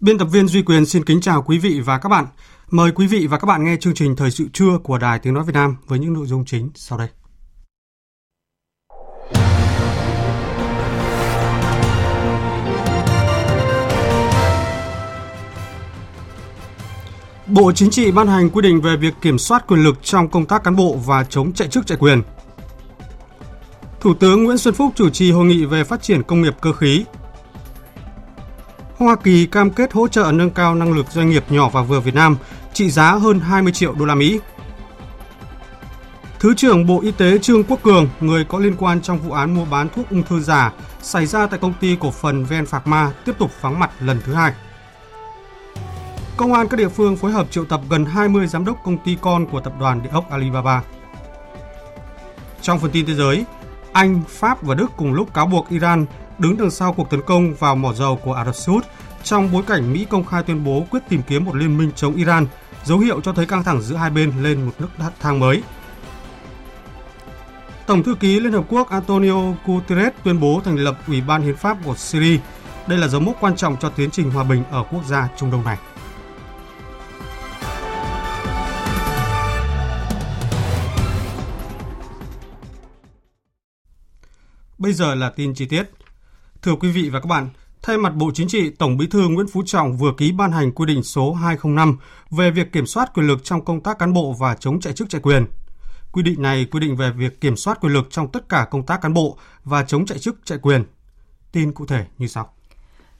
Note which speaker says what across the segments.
Speaker 1: Biên tập viên Duy Quyền xin kính chào quý vị và các bạn. Mời quý vị và các bạn nghe chương trình Thời sự trưa của Đài Tiếng Nói Việt Nam với những nội dung chính sau đây. Bộ Chính trị ban hành quy định về việc kiểm soát quyền lực trong công tác cán bộ và chống chạy chức chạy quyền. Thủ tướng Nguyễn Xuân Phúc chủ trì hội nghị về phát triển công nghiệp cơ khí Hoa Kỳ cam kết hỗ trợ nâng cao năng lực doanh nghiệp nhỏ và vừa Việt Nam trị giá hơn 20 triệu đô la Mỹ. Thứ trưởng Bộ Y tế Trương Quốc Cường, người có liên quan trong vụ án mua bán thuốc ung thư giả xảy ra tại công ty cổ phần Ven Phạc Ma tiếp tục vắng mặt lần thứ hai. Công an các địa phương phối hợp triệu tập gần 20 giám đốc công ty con của tập đoàn địa ốc Alibaba. Trong phần tin thế giới, Anh, Pháp và Đức cùng lúc cáo buộc Iran đứng đằng sau cuộc tấn công vào mỏ dầu của Ả Rập Xê Út trong bối cảnh Mỹ công khai tuyên bố quyết tìm kiếm một liên minh chống Iran, dấu hiệu cho thấy căng thẳng giữa hai bên lên một nước thang mới. Tổng thư ký Liên Hợp Quốc Antonio Guterres tuyên bố thành lập Ủy ban Hiến pháp của Syria. Đây là dấu mốc quan trọng cho tiến trình hòa bình ở quốc gia Trung Đông này. Bây giờ là tin chi tiết. Thưa quý vị và các bạn, thay mặt Bộ Chính trị, Tổng Bí thư Nguyễn Phú Trọng vừa ký ban hành quy định số 205 về việc kiểm soát quyền lực trong công tác cán bộ và chống chạy chức chạy quyền. Quy định này quy định về việc kiểm soát quyền lực trong tất cả công tác cán bộ và chống chạy chức chạy quyền. Tin cụ thể như sau.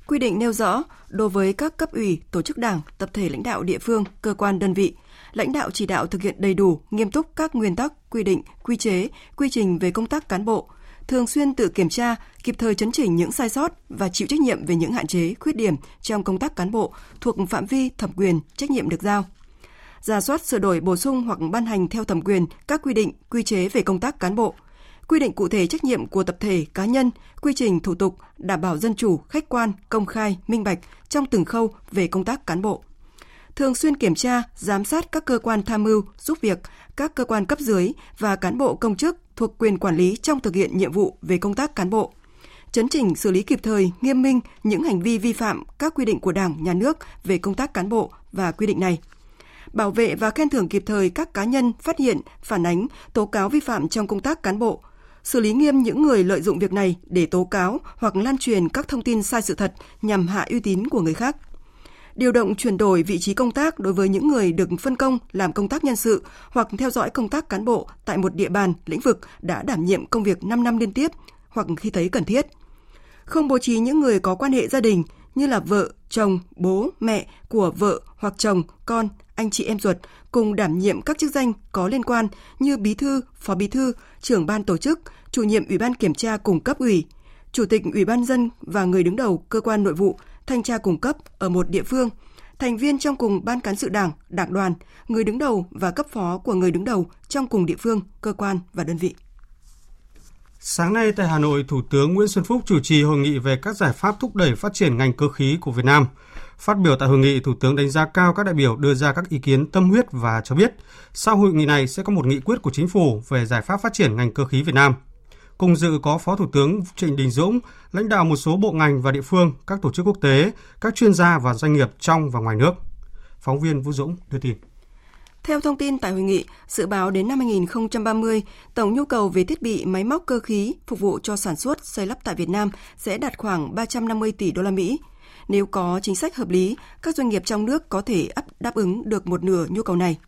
Speaker 2: Quy định nêu rõ, đối với các cấp ủy, tổ chức đảng, tập thể lãnh đạo địa phương, cơ quan đơn vị, lãnh đạo chỉ đạo thực hiện đầy đủ, nghiêm túc các nguyên tắc, quy định, quy chế, quy trình về công tác cán bộ, thường xuyên tự kiểm tra, kịp thời chấn chỉnh những sai sót và chịu trách nhiệm về những hạn chế, khuyết điểm trong công tác cán bộ thuộc phạm vi thẩm quyền, trách nhiệm được giao. Giả soát sửa đổi bổ sung hoặc ban hành theo thẩm quyền các quy định, quy chế về công tác cán bộ, quy định cụ thể trách nhiệm của tập thể, cá nhân, quy trình thủ tục đảm bảo dân chủ, khách quan, công khai, minh bạch trong từng khâu về công tác cán bộ thường xuyên kiểm tra, giám sát các cơ quan tham mưu, giúp việc, các cơ quan cấp dưới và cán bộ công chức thuộc quyền quản lý trong thực hiện nhiệm vụ về công tác cán bộ. Chấn chỉnh xử lý kịp thời, nghiêm minh những hành vi vi phạm các quy định của Đảng, Nhà nước về công tác cán bộ và quy định này. Bảo vệ và khen thưởng kịp thời các cá nhân phát hiện, phản ánh, tố cáo vi phạm trong công tác cán bộ, xử lý nghiêm những người lợi dụng việc này để tố cáo hoặc lan truyền các thông tin sai sự thật nhằm hạ uy tín của người khác điều động chuyển đổi vị trí công tác đối với những người được phân công làm công tác nhân sự hoặc theo dõi công tác cán bộ tại một địa bàn, lĩnh vực đã đảm nhiệm công việc 5 năm liên tiếp hoặc khi thấy cần thiết. Không bố trí những người có quan hệ gia đình như là vợ, chồng, bố, mẹ của vợ hoặc chồng, con, anh chị em ruột cùng đảm nhiệm các chức danh có liên quan như bí thư, phó bí thư, trưởng ban tổ chức, chủ nhiệm ủy ban kiểm tra cùng cấp ủy, chủ tịch ủy ban dân và người đứng đầu cơ quan nội vụ thanh tra cung cấp ở một địa phương, thành viên trong cùng ban cán sự đảng, đảng đoàn, người đứng đầu và cấp phó của người đứng đầu trong cùng địa phương, cơ quan và đơn vị.
Speaker 1: Sáng nay tại Hà Nội, Thủ tướng Nguyễn Xuân Phúc chủ trì hội nghị về các giải pháp thúc đẩy phát triển ngành cơ khí của Việt Nam. Phát biểu tại hội nghị, Thủ tướng đánh giá cao các đại biểu đưa ra các ý kiến tâm huyết và cho biết, sau hội nghị này sẽ có một nghị quyết của chính phủ về giải pháp phát triển ngành cơ khí Việt Nam – Cùng dự có Phó Thủ tướng Trịnh Đình Dũng, lãnh đạo một số bộ ngành và địa phương, các tổ chức quốc tế, các chuyên gia và doanh nghiệp trong và ngoài nước. Phóng viên Vũ Dũng đưa tin.
Speaker 2: Theo thông tin tại hội nghị, dự báo đến năm 2030, tổng nhu cầu về thiết bị máy móc cơ khí phục vụ cho sản xuất xây lắp tại Việt Nam sẽ đạt khoảng 350 tỷ đô la Mỹ. Nếu có chính sách hợp lý, các doanh nghiệp trong nước có thể đáp ứng được một nửa nhu cầu này.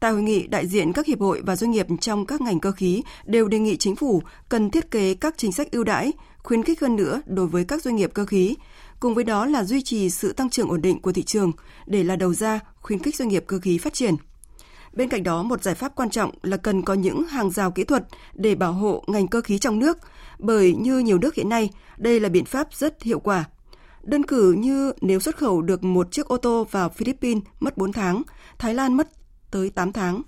Speaker 2: Tại hội nghị, đại diện các hiệp hội và doanh nghiệp trong các ngành cơ khí đều đề nghị chính phủ cần thiết kế các chính sách ưu đãi, khuyến khích hơn nữa đối với các doanh nghiệp cơ khí, cùng với đó là duy trì sự tăng trưởng ổn định của thị trường để là đầu ra khuyến khích doanh nghiệp cơ khí phát triển. Bên cạnh đó, một giải pháp quan trọng là cần có những hàng rào kỹ thuật để bảo hộ ngành cơ khí trong nước, bởi như nhiều nước hiện nay, đây là biện pháp rất hiệu quả. Đơn cử như nếu xuất khẩu được một chiếc ô tô vào Philippines mất 4 tháng, Thái Lan mất tới 8 tháng.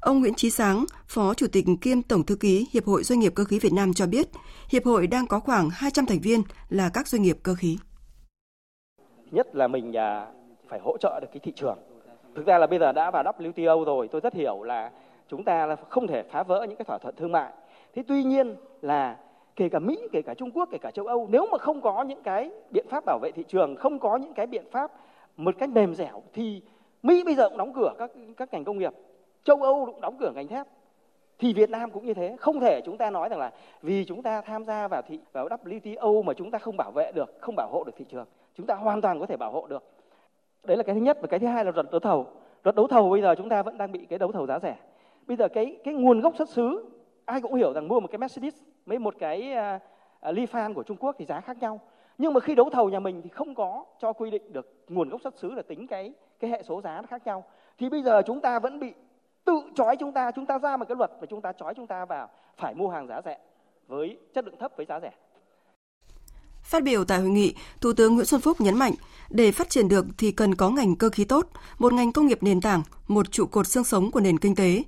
Speaker 2: Ông Nguyễn Chí Sáng, Phó Chủ tịch kiêm Tổng Thư ký Hiệp hội Doanh nghiệp Cơ khí Việt Nam cho biết, Hiệp hội đang có khoảng 200 thành viên là các doanh nghiệp cơ khí.
Speaker 3: Nhất là mình à, phải hỗ trợ được cái thị trường. Thực ra là bây giờ đã vào WTO rồi, tôi rất hiểu là chúng ta là không thể phá vỡ những cái thỏa thuận thương mại. Thế tuy nhiên là kể cả Mỹ, kể cả Trung Quốc, kể cả châu Âu, nếu mà không có những cái biện pháp bảo vệ thị trường, không có những cái biện pháp một cách mềm dẻo thì Mỹ bây giờ cũng đóng cửa các các ngành công nghiệp, châu Âu cũng đóng cửa ngành thép. Thì Việt Nam cũng như thế, không thể chúng ta nói rằng là vì chúng ta tham gia vào thị vào WTO mà chúng ta không bảo vệ được, không bảo hộ được thị trường. Chúng ta hoàn toàn có thể bảo hộ được. Đấy là cái thứ nhất và cái thứ hai là luật đấu thầu. Luật đấu thầu bây giờ chúng ta vẫn đang bị cái đấu thầu giá rẻ. Bây giờ cái cái nguồn gốc xuất xứ ai cũng hiểu rằng mua một cái Mercedes với một cái à, à, uh, uh, Lifan của Trung Quốc thì giá khác nhau. Nhưng mà khi đấu thầu nhà mình thì không có cho quy định được nguồn gốc xuất xứ là tính cái cái hệ số giá nó khác nhau. Thì bây giờ chúng ta vẫn bị tự trói chúng ta, chúng ta ra một cái luật và chúng ta trói chúng ta vào phải mua hàng giá rẻ với chất lượng thấp với giá rẻ.
Speaker 2: Phát biểu tại hội nghị, Thủ tướng Nguyễn Xuân Phúc nhấn mạnh, để phát triển được thì cần có ngành cơ khí tốt, một ngành công nghiệp nền tảng, một trụ cột xương sống của nền kinh tế.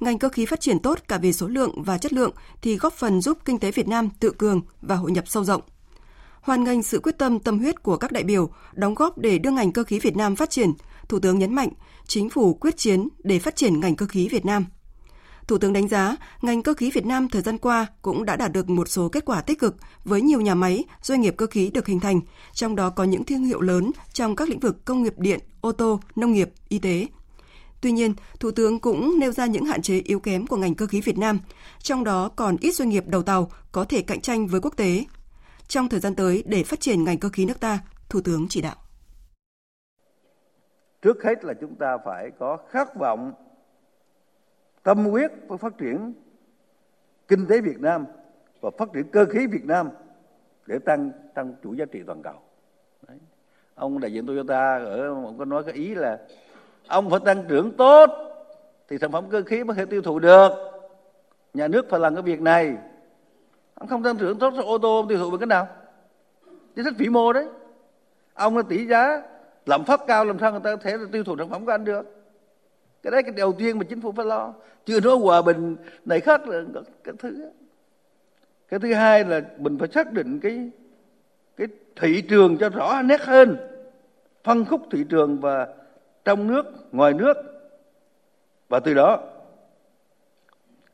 Speaker 2: Ngành cơ khí phát triển tốt cả về số lượng và chất lượng thì góp phần giúp kinh tế Việt Nam tự cường và hội nhập sâu rộng. Hoàn ngành sự quyết tâm tâm huyết của các đại biểu đóng góp để đưa ngành cơ khí Việt Nam phát triển, Thủ tướng nhấn mạnh, chính phủ quyết chiến để phát triển ngành cơ khí Việt Nam. Thủ tướng đánh giá, ngành cơ khí Việt Nam thời gian qua cũng đã đạt được một số kết quả tích cực với nhiều nhà máy, doanh nghiệp cơ khí được hình thành, trong đó có những thương hiệu lớn trong các lĩnh vực công nghiệp điện, ô tô, nông nghiệp, y tế. Tuy nhiên, Thủ tướng cũng nêu ra những hạn chế yếu kém của ngành cơ khí Việt Nam, trong đó còn ít doanh nghiệp đầu tàu có thể cạnh tranh với quốc tế. Trong thời gian tới để phát triển ngành cơ khí nước ta, Thủ tướng chỉ đạo.
Speaker 4: Trước hết là chúng ta phải có khát vọng, tâm huyết với phát triển kinh tế Việt Nam và phát triển cơ khí Việt Nam để tăng tăng chủ giá trị toàn cầu. Đấy. Ông đại diện Toyota ở ông có nói cái ý là ông phải tăng trưởng tốt thì sản phẩm cơ khí mới thể tiêu thụ được. Nhà nước phải làm cái việc này. Ông không tăng trưởng tốt ô tô ông tiêu thụ bằng cái nào? Chính sách vĩ mô đấy. Ông là tỷ giá lạm phát cao, làm sao người ta có thể tiêu thụ sản phẩm của anh được? cái đấy cái đầu tiên mà chính phủ phải lo. Chưa nói hòa bình này khác là cái thứ cái thứ hai là mình phải xác định cái cái thị trường cho rõ nét hơn, phân khúc thị trường và trong nước, ngoài nước. Và từ đó,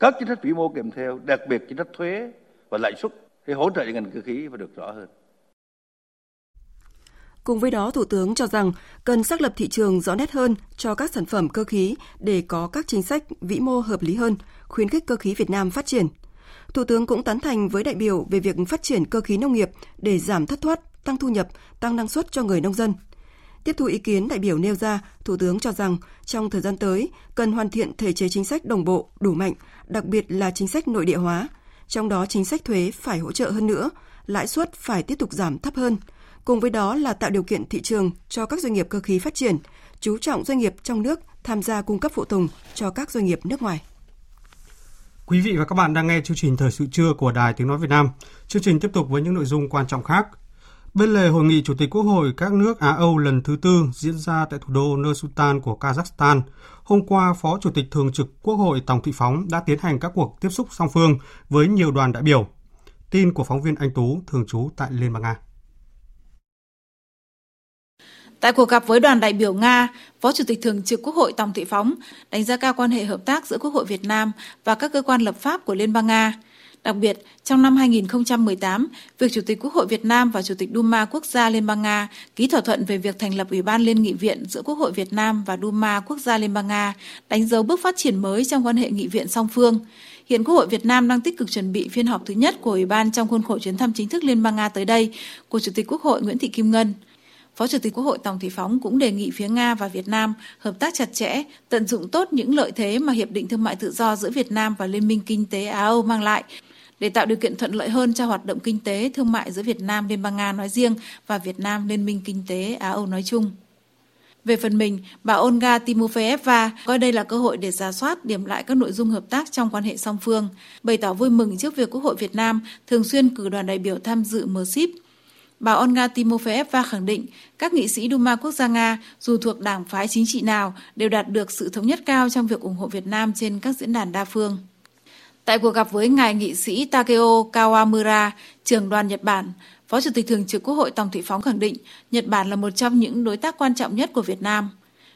Speaker 4: các chính sách vĩ mô kèm theo, đặc biệt chính sách thuế và lãi suất để hỗ trợ cho ngành cơ khí và được rõ hơn.
Speaker 2: Cùng với đó, Thủ tướng cho rằng cần xác lập thị trường rõ nét hơn cho các sản phẩm cơ khí để có các chính sách vĩ mô hợp lý hơn, khuyến khích cơ khí Việt Nam phát triển. Thủ tướng cũng tán thành với đại biểu về việc phát triển cơ khí nông nghiệp để giảm thất thoát, tăng thu nhập, tăng năng suất cho người nông dân. Tiếp thu ý kiến đại biểu nêu ra, Thủ tướng cho rằng trong thời gian tới cần hoàn thiện thể chế chính sách đồng bộ, đủ mạnh, đặc biệt là chính sách nội địa hóa. Trong đó chính sách thuế phải hỗ trợ hơn nữa, lãi suất phải tiếp tục giảm thấp hơn – Cùng với đó là tạo điều kiện thị trường cho các doanh nghiệp cơ khí phát triển, chú trọng doanh nghiệp trong nước tham gia cung cấp phụ tùng cho các doanh nghiệp nước ngoài.
Speaker 1: Quý vị và các bạn đang nghe chương trình Thời sự trưa của Đài Tiếng Nói Việt Nam. Chương trình tiếp tục với những nội dung quan trọng khác. Bên lề hội nghị Chủ tịch Quốc hội các nước Á Âu lần thứ tư diễn ra tại thủ đô Nur Sultan của Kazakhstan, hôm qua Phó Chủ tịch Thường trực Quốc hội Tòng Thị Phóng đã tiến hành các cuộc tiếp xúc song phương với nhiều đoàn đại biểu. Tin của phóng viên Anh Tú, thường trú tại Liên bang Nga.
Speaker 5: Tại cuộc gặp với đoàn đại biểu Nga, Phó Chủ tịch Thường trực Quốc hội Tòng Thị Phóng đánh giá cao quan hệ hợp tác giữa Quốc hội Việt Nam và các cơ quan lập pháp của Liên bang Nga. Đặc biệt, trong năm 2018, việc Chủ tịch Quốc hội Việt Nam và Chủ tịch Duma Quốc gia Liên bang Nga ký thỏa thuận về việc thành lập Ủy ban Liên nghị viện giữa Quốc hội Việt Nam và Duma Quốc gia Liên bang Nga đánh dấu bước phát triển mới trong quan hệ nghị viện song phương. Hiện Quốc hội Việt Nam đang tích cực chuẩn bị phiên họp thứ nhất của Ủy ban trong khuôn khổ chuyến thăm chính thức Liên bang Nga tới đây của Chủ tịch Quốc hội Nguyễn Thị Kim Ngân. Phó Chủ tịch Quốc hội Tòng Thị Phóng cũng đề nghị phía Nga và Việt Nam hợp tác chặt chẽ, tận dụng tốt những lợi thế mà Hiệp định Thương mại Tự do giữa Việt Nam và Liên minh Kinh tế Á-Âu mang lại để tạo điều kiện thuận lợi hơn cho hoạt động kinh tế, thương mại giữa Việt Nam, Liên bang Nga nói riêng và Việt Nam, Liên minh Kinh tế Á-Âu nói chung. Về phần mình, bà Olga Timofeeva coi đây là cơ hội để ra soát điểm lại các nội dung hợp tác trong quan hệ song phương, bày tỏ vui mừng trước việc Quốc hội Việt Nam thường xuyên cử đoàn đại biểu tham dự MRCIP. Bà Olga Timofeeva khẳng định các nghị sĩ Duma Quốc gia Nga dù thuộc đảng phái chính trị nào đều đạt được sự thống nhất cao trong việc ủng hộ Việt Nam trên các diễn đàn đa phương. Tại cuộc gặp với ngài nghị sĩ Takeo Kawamura, trưởng đoàn Nhật Bản, Phó Chủ tịch Thường trực Quốc hội Tòng Thị Phóng khẳng định Nhật Bản là một trong những đối tác quan trọng nhất của Việt Nam.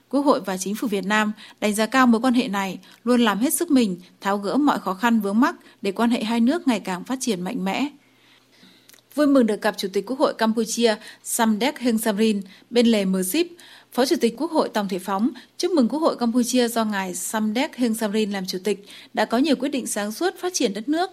Speaker 5: Quốc hội và chính phủ Việt Nam đánh giá cao mối quan hệ này, luôn làm hết sức mình tháo gỡ mọi khó khăn vướng mắc để quan hệ hai nước ngày càng phát triển mạnh mẽ. Vui mừng được gặp Chủ tịch Quốc hội Campuchia Samdech Heng Samrin bên lề MRCIP, Phó Chủ tịch Quốc hội Tòng Thị Phóng chúc mừng Quốc hội Campuchia do ngài Samdech Heng Samrin làm chủ tịch đã có nhiều quyết định sáng suốt phát triển đất nước,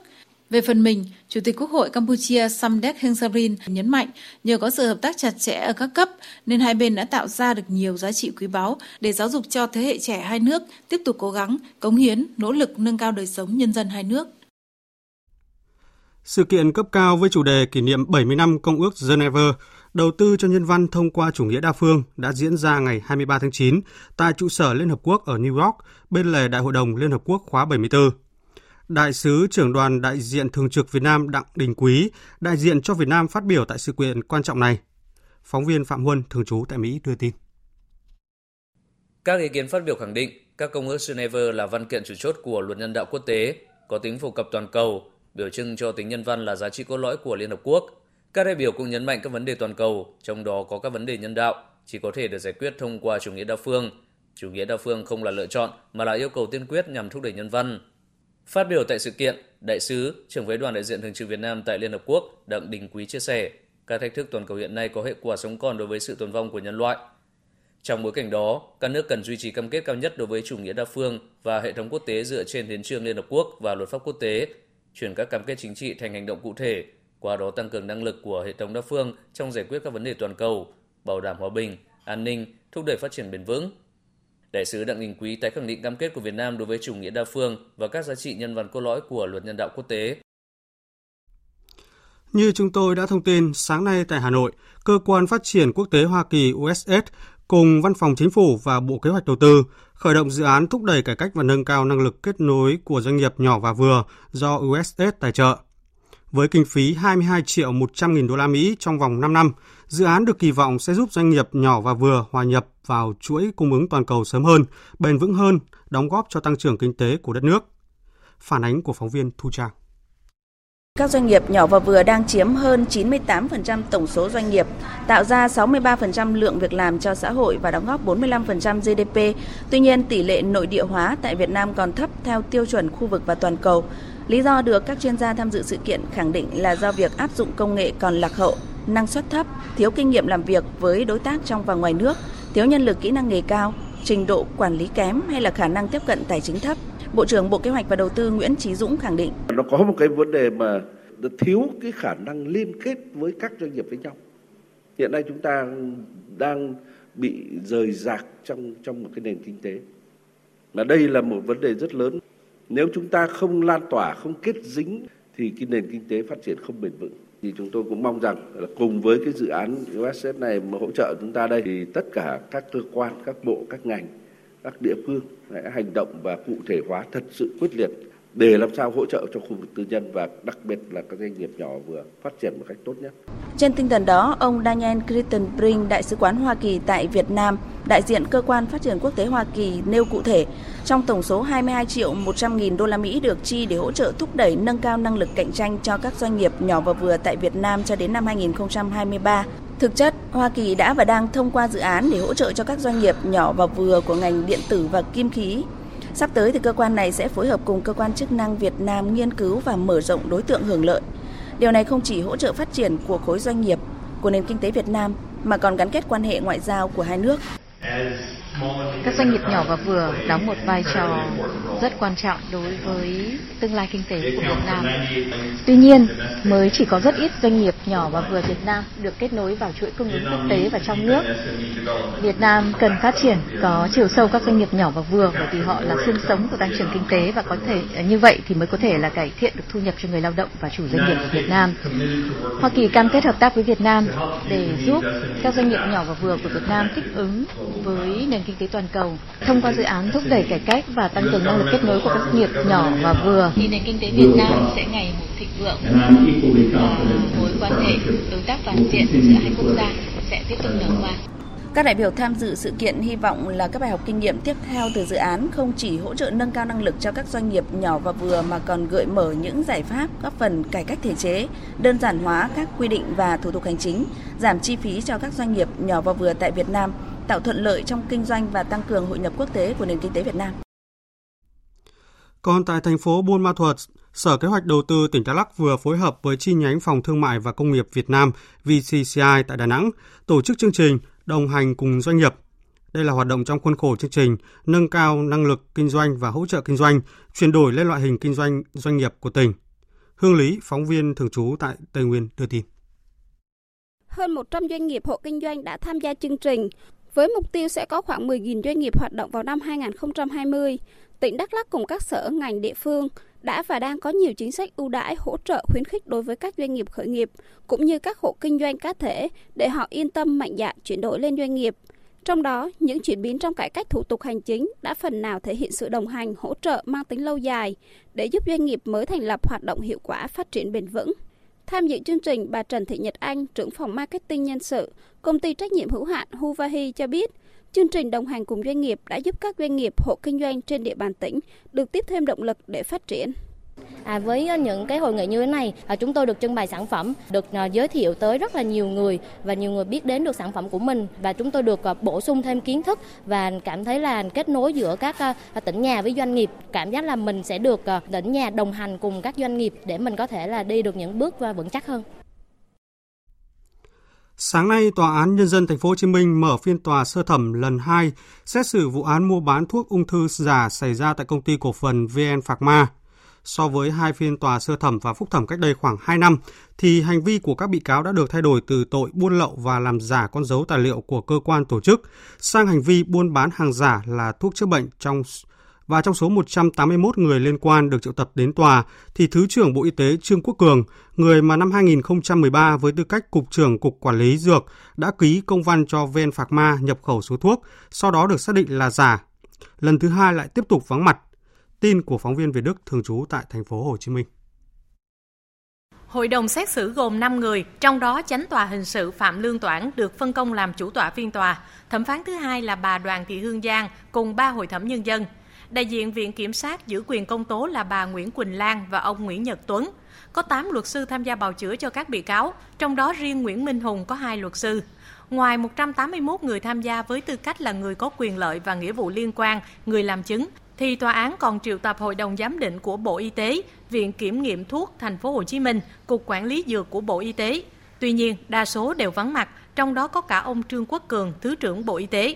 Speaker 5: về phần mình, Chủ tịch Quốc hội Campuchia Samdech Heng Samrin nhấn mạnh nhờ có sự hợp tác chặt chẽ ở các cấp nên hai bên đã tạo ra được nhiều giá trị quý báu để giáo dục cho thế hệ trẻ hai nước tiếp tục cố gắng, cống hiến, nỗ lực nâng cao đời sống nhân dân hai nước.
Speaker 1: Sự kiện cấp cao với chủ đề kỷ niệm 70 năm Công ước Geneva đầu tư cho nhân văn thông qua chủ nghĩa đa phương đã diễn ra ngày 23 tháng 9 tại trụ sở Liên Hợp Quốc ở New York bên lề Đại hội đồng Liên Hợp Quốc khóa 74. Đại sứ trưởng đoàn đại diện thường trực Việt Nam Đặng Đình Quý, đại diện cho Việt Nam phát biểu tại sự kiện quan trọng này. Phóng viên Phạm Huân, thường trú tại Mỹ đưa tin.
Speaker 6: Các ý kiến phát biểu khẳng định các công ước Geneva là văn kiện chủ chốt của luật nhân đạo quốc tế, có tính phổ cập toàn cầu, biểu trưng cho tính nhân văn là giá trị cốt lõi của Liên Hợp Quốc. Các đại biểu cũng nhấn mạnh các vấn đề toàn cầu, trong đó có các vấn đề nhân đạo, chỉ có thể được giải quyết thông qua chủ nghĩa đa phương. Chủ nghĩa đa phương không là lựa chọn mà là yêu cầu tiên quyết nhằm thúc đẩy nhân văn, Phát biểu tại sự kiện, đại sứ, trưởng với đoàn đại diện thường trực Việt Nam tại Liên Hợp Quốc Đặng Đình Quý chia sẻ, các thách thức toàn cầu hiện nay có hệ quả sống còn đối với sự tồn vong của nhân loại. Trong bối cảnh đó, các nước cần duy trì cam kết cao nhất đối với chủ nghĩa đa phương và hệ thống quốc tế dựa trên hiến trương Liên Hợp Quốc và luật pháp quốc tế, chuyển các cam kết chính trị thành hành động cụ thể, qua đó tăng cường năng lực của hệ thống đa phương trong giải quyết các vấn đề toàn cầu, bảo đảm hòa bình, an ninh, thúc đẩy phát triển bền vững, Đại sứ Đặng Đình Quý tái khẳng định cam kết của Việt Nam đối với chủ nghĩa đa phương và các giá trị nhân văn cốt lõi của luật nhân đạo quốc tế.
Speaker 1: Như chúng tôi đã thông tin, sáng nay tại Hà Nội, Cơ quan Phát triển Quốc tế Hoa Kỳ USS cùng Văn phòng Chính phủ và Bộ Kế hoạch Đầu tư khởi động dự án thúc đẩy cải cách và nâng cao năng lực kết nối của doanh nghiệp nhỏ và vừa do USS tài trợ. Với kinh phí 22 triệu 100 nghìn đô la Mỹ trong vòng 5 năm, dự án được kỳ vọng sẽ giúp doanh nghiệp nhỏ và vừa hòa nhập vào chuỗi cung ứng toàn cầu sớm hơn, bền vững hơn, đóng góp cho tăng trưởng kinh tế của đất nước. Phản ánh của phóng viên Thu Trang.
Speaker 7: Các doanh nghiệp nhỏ và vừa đang chiếm hơn 98% tổng số doanh nghiệp, tạo ra 63% lượng việc làm cho xã hội và đóng góp 45% GDP. Tuy nhiên, tỷ lệ nội địa hóa tại Việt Nam còn thấp theo tiêu chuẩn khu vực và toàn cầu. Lý do được các chuyên gia tham dự sự kiện khẳng định là do việc áp dụng công nghệ còn lạc hậu, năng suất thấp, thiếu kinh nghiệm làm việc với đối tác trong và ngoài nước, thiếu nhân lực kỹ năng nghề cao, trình độ quản lý kém hay là khả năng tiếp cận tài chính thấp. Bộ trưởng Bộ Kế hoạch và Đầu tư Nguyễn Chí Dũng khẳng định.
Speaker 8: Nó có một cái vấn đề mà thiếu cái khả năng liên kết với các doanh nghiệp với nhau. Hiện nay chúng ta đang bị rời rạc trong trong một cái nền kinh tế. Mà đây là một vấn đề rất lớn. Nếu chúng ta không lan tỏa, không kết dính thì cái nền kinh tế phát triển không bền vững thì chúng tôi cũng mong rằng là cùng với cái dự án USF này mà hỗ trợ chúng ta đây thì tất cả các cơ quan, các bộ, các ngành, các địa phương hãy hành động và cụ thể hóa thật sự quyết liệt để làm sao hỗ trợ cho khu vực tư nhân và đặc biệt là các doanh nghiệp nhỏ vừa phát triển một cách tốt nhất.
Speaker 7: Trên tinh thần đó, ông Daniel Crittenbrink, Đại sứ quán Hoa Kỳ tại Việt Nam, đại diện cơ quan phát triển quốc tế Hoa Kỳ nêu cụ thể, trong tổng số 22 triệu 100 nghìn đô la Mỹ được chi để hỗ trợ thúc đẩy nâng cao năng lực cạnh tranh cho các doanh nghiệp nhỏ và vừa tại Việt Nam cho đến năm 2023. Thực chất, Hoa Kỳ đã và đang thông qua dự án để hỗ trợ cho các doanh nghiệp nhỏ và vừa của ngành điện tử và kim khí Sắp tới thì cơ quan này sẽ phối hợp cùng cơ quan chức năng Việt Nam nghiên cứu và mở rộng đối tượng hưởng lợi. Điều này không chỉ hỗ trợ phát triển của khối doanh nghiệp, của nền kinh tế Việt Nam mà còn gắn kết quan hệ ngoại giao của hai nước.
Speaker 9: Các doanh nghiệp nhỏ và vừa đóng một vai trò rất quan trọng đối với tương lai kinh tế của Việt Nam. Tuy nhiên, mới chỉ có rất ít doanh nghiệp nhỏ và vừa Việt Nam được kết nối vào chuỗi cung ứng quốc tế và trong nước. Việt Nam cần phát triển có chiều sâu các doanh nghiệp nhỏ và vừa bởi vì họ là xương sống của tăng trưởng kinh tế và có thể à, như vậy thì mới có thể là cải thiện được thu nhập cho người lao động và chủ doanh nghiệp của Việt Nam. Hoa Kỳ cam kết hợp tác với Việt Nam để giúp các doanh nghiệp nhỏ và vừa của Việt Nam thích ứng với nền kinh tế toàn cầu thông qua dự án thúc đẩy cải cách và tăng cường năng lực kết nối của các doanh nghiệp nhỏ và vừa. Thì nền kinh tế Việt Nam sẽ ngày một thịnh vượng. Và mối quan hệ đối tác toàn diện giữa hai quốc gia sẽ tiếp tục nở hoa.
Speaker 7: Các đại biểu tham dự sự kiện hy vọng là các bài học kinh nghiệm tiếp theo từ dự án không chỉ hỗ trợ nâng cao năng lực cho các doanh nghiệp nhỏ và vừa mà còn gợi mở những giải pháp góp phần cải cách thể chế, đơn giản hóa các quy định và thủ tục hành chính, giảm chi phí cho các doanh nghiệp nhỏ và vừa tại Việt Nam, tạo thuận lợi trong kinh doanh và tăng cường hội nhập quốc tế của nền kinh tế Việt Nam.
Speaker 1: Còn tại thành phố Buôn Ma Thuột, Sở Kế hoạch Đầu tư tỉnh Đắk Lắk vừa phối hợp với chi nhánh Phòng Thương mại và Công nghiệp Việt Nam VCCI tại Đà Nẵng tổ chức chương trình đồng hành cùng doanh nghiệp. Đây là hoạt động trong khuôn khổ chương trình nâng cao năng lực kinh doanh và hỗ trợ kinh doanh, chuyển đổi lên loại hình kinh doanh doanh nghiệp của tỉnh. Hương Lý, phóng viên thường trú tại Tây Nguyên đưa tin.
Speaker 10: Hơn 100 doanh nghiệp hộ kinh doanh đã tham gia chương trình, với mục tiêu sẽ có khoảng 10.000 doanh nghiệp hoạt động vào năm 2020. Tỉnh Đắk Lắk cùng các sở ngành địa phương đã và đang có nhiều chính sách ưu đãi hỗ trợ khuyến khích đối với các doanh nghiệp khởi nghiệp cũng như các hộ kinh doanh cá thể để họ yên tâm mạnh dạn chuyển đổi lên doanh nghiệp. Trong đó, những chuyển biến trong cải cách thủ tục hành chính đã phần nào thể hiện sự đồng hành, hỗ trợ mang tính lâu dài để giúp doanh nghiệp mới thành lập hoạt động hiệu quả, phát triển bền vững. Tham dự chương trình, bà Trần Thị Nhật Anh, trưởng phòng marketing nhân sự, công ty trách nhiệm hữu hạn Huvahi cho biết, Chương trình đồng hành cùng doanh nghiệp đã giúp các doanh nghiệp hộ kinh doanh trên địa bàn tỉnh được tiếp thêm động lực để phát triển.
Speaker 11: À, với ờ, những cái hội nghị như thế này, ờ, chúng tôi được trưng bày sản phẩm, được ờ, giới thiệu tới rất là nhiều người và nhiều người biết đến được sản phẩm của mình và chúng tôi được bổ sung thêm kiến thức và cảm thấy là kết nối giữa các tỉnh nhà với doanh nghiệp, cảm giác là mình sẽ được tỉnh nhà đồng hành cùng các doanh nghiệp để mình có thể là đi được những bước và vững chắc hơn.
Speaker 1: Sáng nay, Tòa án Nhân dân Thành phố Hồ Chí Minh mở phiên tòa sơ thẩm lần 2 xét xử vụ án mua bán thuốc ung thư giả xảy ra tại công ty cổ phần VN Phạc Ma. So với hai phiên tòa sơ thẩm và phúc thẩm cách đây khoảng 2 năm, thì hành vi của các bị cáo đã được thay đổi từ tội buôn lậu và làm giả con dấu tài liệu của cơ quan tổ chức sang hành vi buôn bán hàng giả là thuốc chữa bệnh trong và trong số 181 người liên quan được triệu tập đến tòa thì Thứ trưởng Bộ Y tế Trương Quốc Cường, người mà năm 2013 với tư cách Cục trưởng Cục Quản lý Dược đã ký công văn cho VN Phạc Ma nhập khẩu số thuốc, sau đó được xác định là giả. Lần thứ hai lại tiếp tục vắng mặt. Tin của phóng viên Việt Đức thường trú tại thành phố Hồ Chí Minh.
Speaker 12: Hội đồng xét xử gồm 5 người, trong đó chánh tòa hình sự Phạm Lương Toản được phân công làm chủ tọa phiên tòa. Thẩm phán thứ hai là bà Đoàn Thị Hương Giang cùng ba hội thẩm nhân dân. Đại diện Viện Kiểm sát giữ quyền công tố là bà Nguyễn Quỳnh Lan và ông Nguyễn Nhật Tuấn. Có 8 luật sư tham gia bào chữa cho các bị cáo, trong đó riêng Nguyễn Minh Hùng có 2 luật sư. Ngoài 181 người tham gia với tư cách là người có quyền lợi và nghĩa vụ liên quan, người làm chứng, thì tòa án còn triệu tập Hội đồng giám định của Bộ Y tế, Viện Kiểm nghiệm thuốc Thành phố Hồ Chí Minh, Cục Quản lý dược của Bộ Y tế. Tuy nhiên, đa số đều vắng mặt, trong đó có cả ông Trương Quốc Cường, Thứ trưởng Bộ Y tế.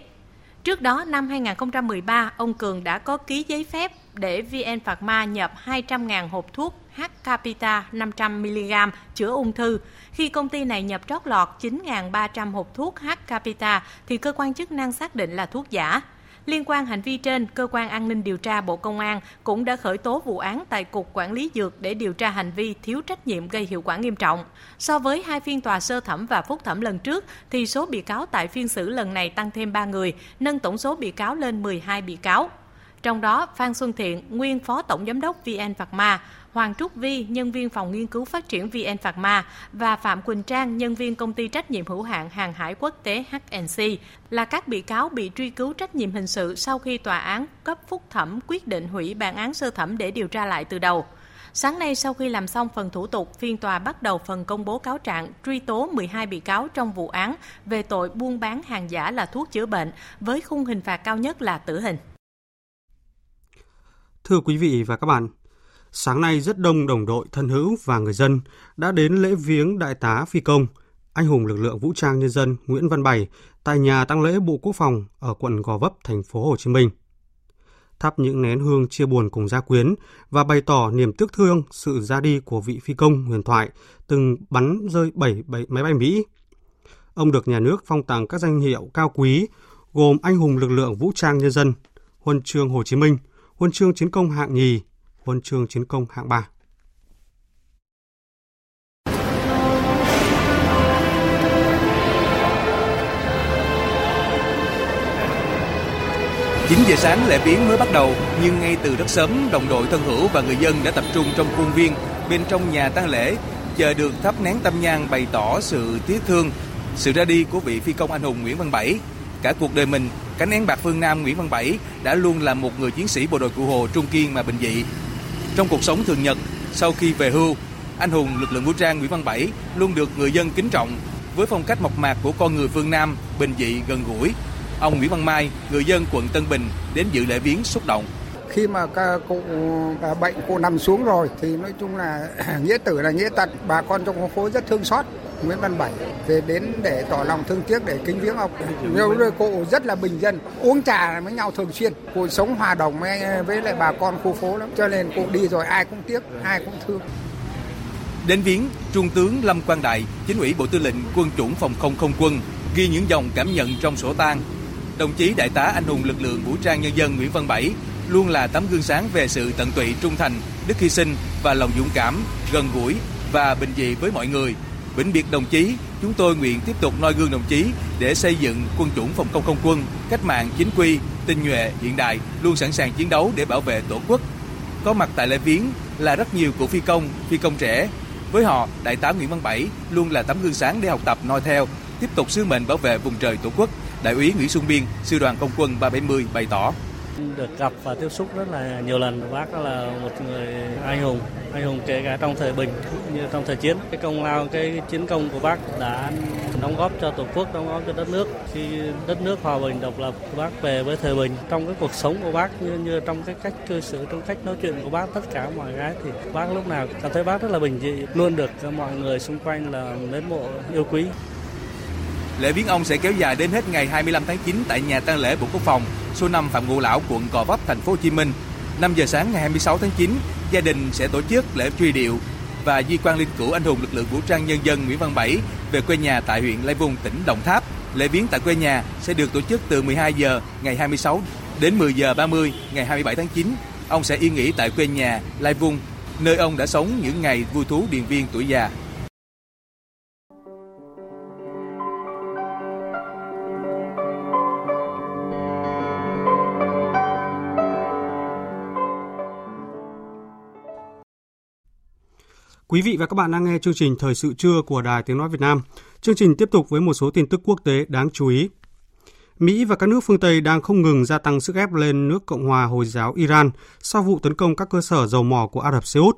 Speaker 12: Trước đó, năm 2013, ông Cường đã có ký giấy phép để VN pharma nhập 200.000 hộp thuốc H Capita 500mg chữa ung thư. Khi công ty này nhập trót lọt 9.300 hộp thuốc H Capita thì cơ quan chức năng xác định là thuốc giả. Liên quan hành vi trên, Cơ quan An ninh điều tra Bộ Công an cũng đã khởi tố vụ án tại Cục Quản lý Dược để điều tra hành vi thiếu trách nhiệm gây hiệu quả nghiêm trọng. So với hai phiên tòa sơ thẩm và phúc thẩm lần trước, thì số bị cáo tại phiên xử lần này tăng thêm 3 người, nâng tổng số bị cáo lên 12 bị cáo. Trong đó, Phan Xuân Thiện, nguyên Phó Tổng Giám đốc VN Phạc Ma, Hoàng Trúc Vi, nhân viên phòng nghiên cứu phát triển VN Phạc Ma và Phạm Quỳnh Trang, nhân viên công ty trách nhiệm hữu hạn hàng hải quốc tế HNC là các bị cáo bị truy cứu trách nhiệm hình sự sau khi tòa án cấp phúc thẩm quyết định hủy bản án sơ thẩm để điều tra lại từ đầu. Sáng nay sau khi làm xong phần thủ tục, phiên tòa bắt đầu phần công bố cáo trạng truy tố 12 bị cáo trong vụ án về tội buôn bán hàng giả là thuốc chữa bệnh với khung hình phạt cao nhất là tử hình.
Speaker 1: Thưa quý vị và các bạn, sáng nay rất đông đồng đội thân hữu và người dân đã đến lễ viếng đại tá phi công anh hùng lực lượng vũ trang nhân dân Nguyễn Văn Bảy tại nhà tăng lễ Bộ Quốc phòng ở quận Gò Vấp, thành phố Hồ Chí Minh. Thắp những nén hương chia buồn cùng gia quyến và bày tỏ niềm tiếc thương sự ra đi của vị phi công huyền thoại từng bắn rơi 7, 7 máy bay Mỹ. Ông được nhà nước phong tặng các danh hiệu cao quý gồm anh hùng lực lượng vũ trang nhân dân, huân chương Hồ Chí Minh, huân chương chiến công hạng nhì, huân chương chiến công hạng ba.
Speaker 13: Chín giờ sáng lễ viếng mới bắt đầu, nhưng ngay từ rất sớm, đồng đội thân hữu và người dân đã tập trung trong khuôn viên bên trong nhà tang lễ, chờ được thắp nén tâm nhang bày tỏ sự tiếc thương, sự ra đi của vị phi công anh hùng Nguyễn Văn Bảy. Cả cuộc đời mình, cánh én bạc phương Nam Nguyễn Văn Bảy đã luôn là một người chiến sĩ bộ đội cụ hồ trung kiên mà bình dị. Trong cuộc sống thường nhật, sau khi về hưu, anh hùng lực lượng vũ trang Nguyễn Văn Bảy luôn được người dân kính trọng với phong cách mộc mạc của con người phương Nam, bình dị gần gũi, Ông Nguyễn Văn Mai, người dân quận Tân Bình đến dự lễ viếng xúc động.
Speaker 14: Khi mà cụ bệnh cụ nằm xuống rồi thì nói chung là nghĩa tử là nghĩa tận, bà con trong khu phố rất thương xót. Nguyễn Văn Bảy về đến để tỏ lòng thương tiếc để kính viếng ông. Nhiều người cụ rất là bình dân, uống trà với nhau thường xuyên. Cụ sống hòa đồng với, với lại bà con khu phố lắm. Cho nên cụ đi rồi ai cũng tiếc, ai cũng thương.
Speaker 13: Đến viếng, Trung tướng Lâm Quang Đại, Chính ủy Bộ Tư lệnh Quân chủng Phòng không không quân ghi những dòng cảm nhận trong sổ tang đồng chí đại tá anh hùng lực lượng vũ trang nhân dân Nguyễn Văn Bảy luôn là tấm gương sáng về sự tận tụy trung thành, đức hy sinh và lòng dũng cảm, gần gũi và bình dị với mọi người. Vĩnh biệt đồng chí, chúng tôi nguyện tiếp tục noi gương đồng chí để xây dựng quân chủng phòng không không quân, cách mạng chính quy, tinh nhuệ, hiện đại, luôn sẵn sàng chiến đấu để bảo vệ Tổ quốc. Có mặt tại lễ viếng là rất nhiều cựu phi công, phi công trẻ. Với họ, Đại tá Nguyễn Văn Bảy luôn là tấm gương sáng để học tập noi theo, tiếp tục sứ mệnh bảo vệ vùng trời Tổ quốc. Đại úy Nguyễn Xuân Biên, sư đoàn không quân 370 bày tỏ
Speaker 15: được gặp và tiếp xúc rất là nhiều lần. Bác là một người anh hùng anh hùng kể cả trong thời bình như trong thời chiến. Cái công lao, cái chiến công của bác đã đóng góp cho tổ quốc, đóng góp cho đất nước. Khi đất nước hòa bình, độc lập, bác về với thời bình. Trong cái cuộc sống của bác như như trong cái cách cư xử, trong cách nói chuyện của bác, tất cả mọi cái thì bác lúc nào cảm thấy bác rất là bình dị. Luôn được mọi người xung quanh là mến mộ, yêu quý.
Speaker 13: Lễ viếng ông sẽ kéo dài đến hết ngày 25 tháng 9 tại nhà tang lễ Bộ Quốc phòng, số 5 Phạm Ngũ Lão, quận Gò Vấp, thành phố Hồ Chí Minh. 5 giờ sáng ngày 26 tháng 9, gia đình sẽ tổ chức lễ truy điệu và di quan linh cữu anh hùng lực lượng vũ trang nhân dân Nguyễn Văn Bảy về quê nhà tại huyện Lai Vung, tỉnh Đồng Tháp. Lễ viếng tại quê nhà sẽ được tổ chức từ 12 giờ ngày 26 đến 10 giờ 30 ngày 27 tháng 9. Ông sẽ yên nghỉ tại quê nhà Lai Vung, nơi ông đã sống những ngày vui thú điền viên tuổi già.
Speaker 1: Quý vị và các bạn đang nghe chương trình Thời sự trưa của Đài Tiếng Nói Việt Nam. Chương trình tiếp tục với một số tin tức quốc tế đáng chú ý. Mỹ và các nước phương Tây đang không ngừng gia tăng sức ép lên nước Cộng hòa Hồi giáo Iran sau vụ tấn công các cơ sở dầu mỏ của Ả Rập Xê Út.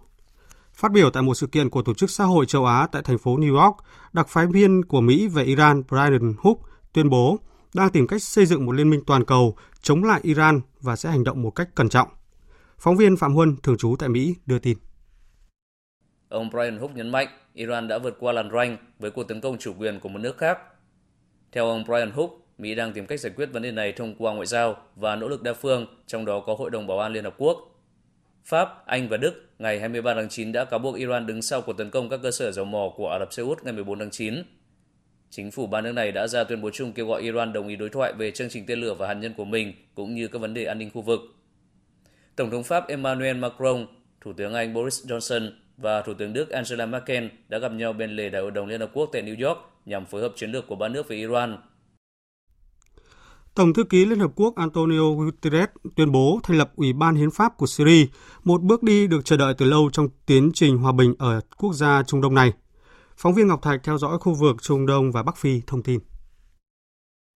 Speaker 1: Phát biểu tại một sự kiện của Tổ chức Xã hội châu Á tại thành phố New York, đặc phái viên của Mỹ về Iran Brian Hook tuyên bố đang tìm cách xây dựng một liên minh toàn cầu chống lại Iran và sẽ hành động một cách cẩn trọng. Phóng viên Phạm Huân, thường trú tại Mỹ, đưa tin.
Speaker 6: Ông Brian Hook nhấn mạnh Iran đã vượt qua làn ranh với cuộc tấn công chủ quyền của một nước khác. Theo ông Brian Hook, Mỹ đang tìm cách giải quyết vấn đề này thông qua ngoại giao và nỗ lực đa phương, trong đó có Hội đồng Bảo an Liên Hợp Quốc. Pháp, Anh và Đức ngày 23 tháng 9 đã cáo buộc Iran đứng sau cuộc tấn công các cơ sở dầu mỏ của Ả Rập Xê Út ngày 14 tháng 9. Chính phủ ba nước này đã ra tuyên bố chung kêu gọi Iran đồng ý đối thoại về chương trình tên lửa và hạt nhân của mình cũng như các vấn đề an ninh khu vực. Tổng thống Pháp Emmanuel Macron, Thủ tướng Anh Boris Johnson và Thủ tướng Đức Angela Merkel đã gặp nhau bên lề Đại hội đồng Liên Hợp Quốc tại New York nhằm phối hợp chiến lược của ba nước với Iran.
Speaker 1: Tổng thư ký Liên Hợp Quốc Antonio Guterres tuyên bố thành lập Ủy ban Hiến pháp của Syria, một bước đi được chờ đợi từ lâu trong tiến trình hòa bình ở quốc gia Trung Đông này. Phóng viên Ngọc Thạch theo dõi khu vực Trung Đông và Bắc Phi thông tin.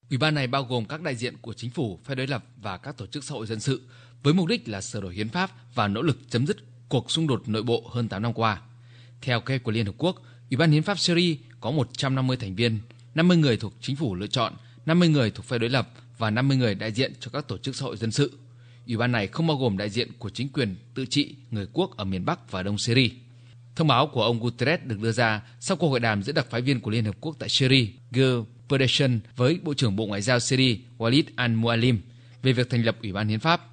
Speaker 16: Ủy ban này bao gồm các đại diện của chính phủ, phe đối lập và các tổ chức xã hội dân sự, với mục đích là sửa đổi hiến pháp và nỗ lực chấm dứt cuộc xung đột nội bộ hơn 8 năm qua. Theo kế của Liên Hợp Quốc, Ủy ban Hiến pháp Syria có 150 thành viên, 50 người thuộc chính phủ lựa chọn, 50 người thuộc phe đối lập và 50 người đại diện cho các tổ chức xã hội dân sự. Ủy ban này không bao gồm đại diện của chính quyền tự trị người quốc ở miền Bắc và Đông Syria. Thông báo của ông Guterres được đưa ra sau cuộc hội đàm giữa đặc phái viên của Liên Hợp Quốc tại Syria, Gil Pedersen với Bộ trưởng Bộ Ngoại giao Syria Walid al-Mualim về việc thành lập Ủy ban Hiến pháp.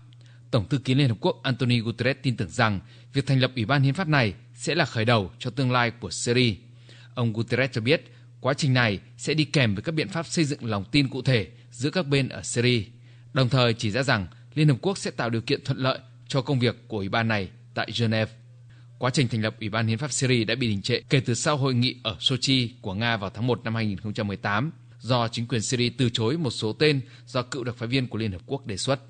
Speaker 16: Tổng thư ký Liên Hợp Quốc Antonio Guterres tin tưởng rằng việc thành lập Ủy ban Hiến pháp này sẽ là khởi đầu cho tương lai của Syria. Ông Guterres cho biết quá trình này sẽ đi kèm với các biện pháp xây dựng lòng tin cụ thể giữa các bên ở Syria, đồng thời chỉ ra rằng Liên Hợp Quốc sẽ tạo điều kiện thuận lợi cho công việc của Ủy ban này tại Geneva. Quá trình thành lập Ủy ban Hiến pháp Syria đã bị đình trệ kể từ sau hội nghị ở Sochi của Nga vào tháng 1 năm 2018 do chính quyền Syria từ chối một số tên do cựu đặc phái viên của Liên Hợp Quốc đề xuất.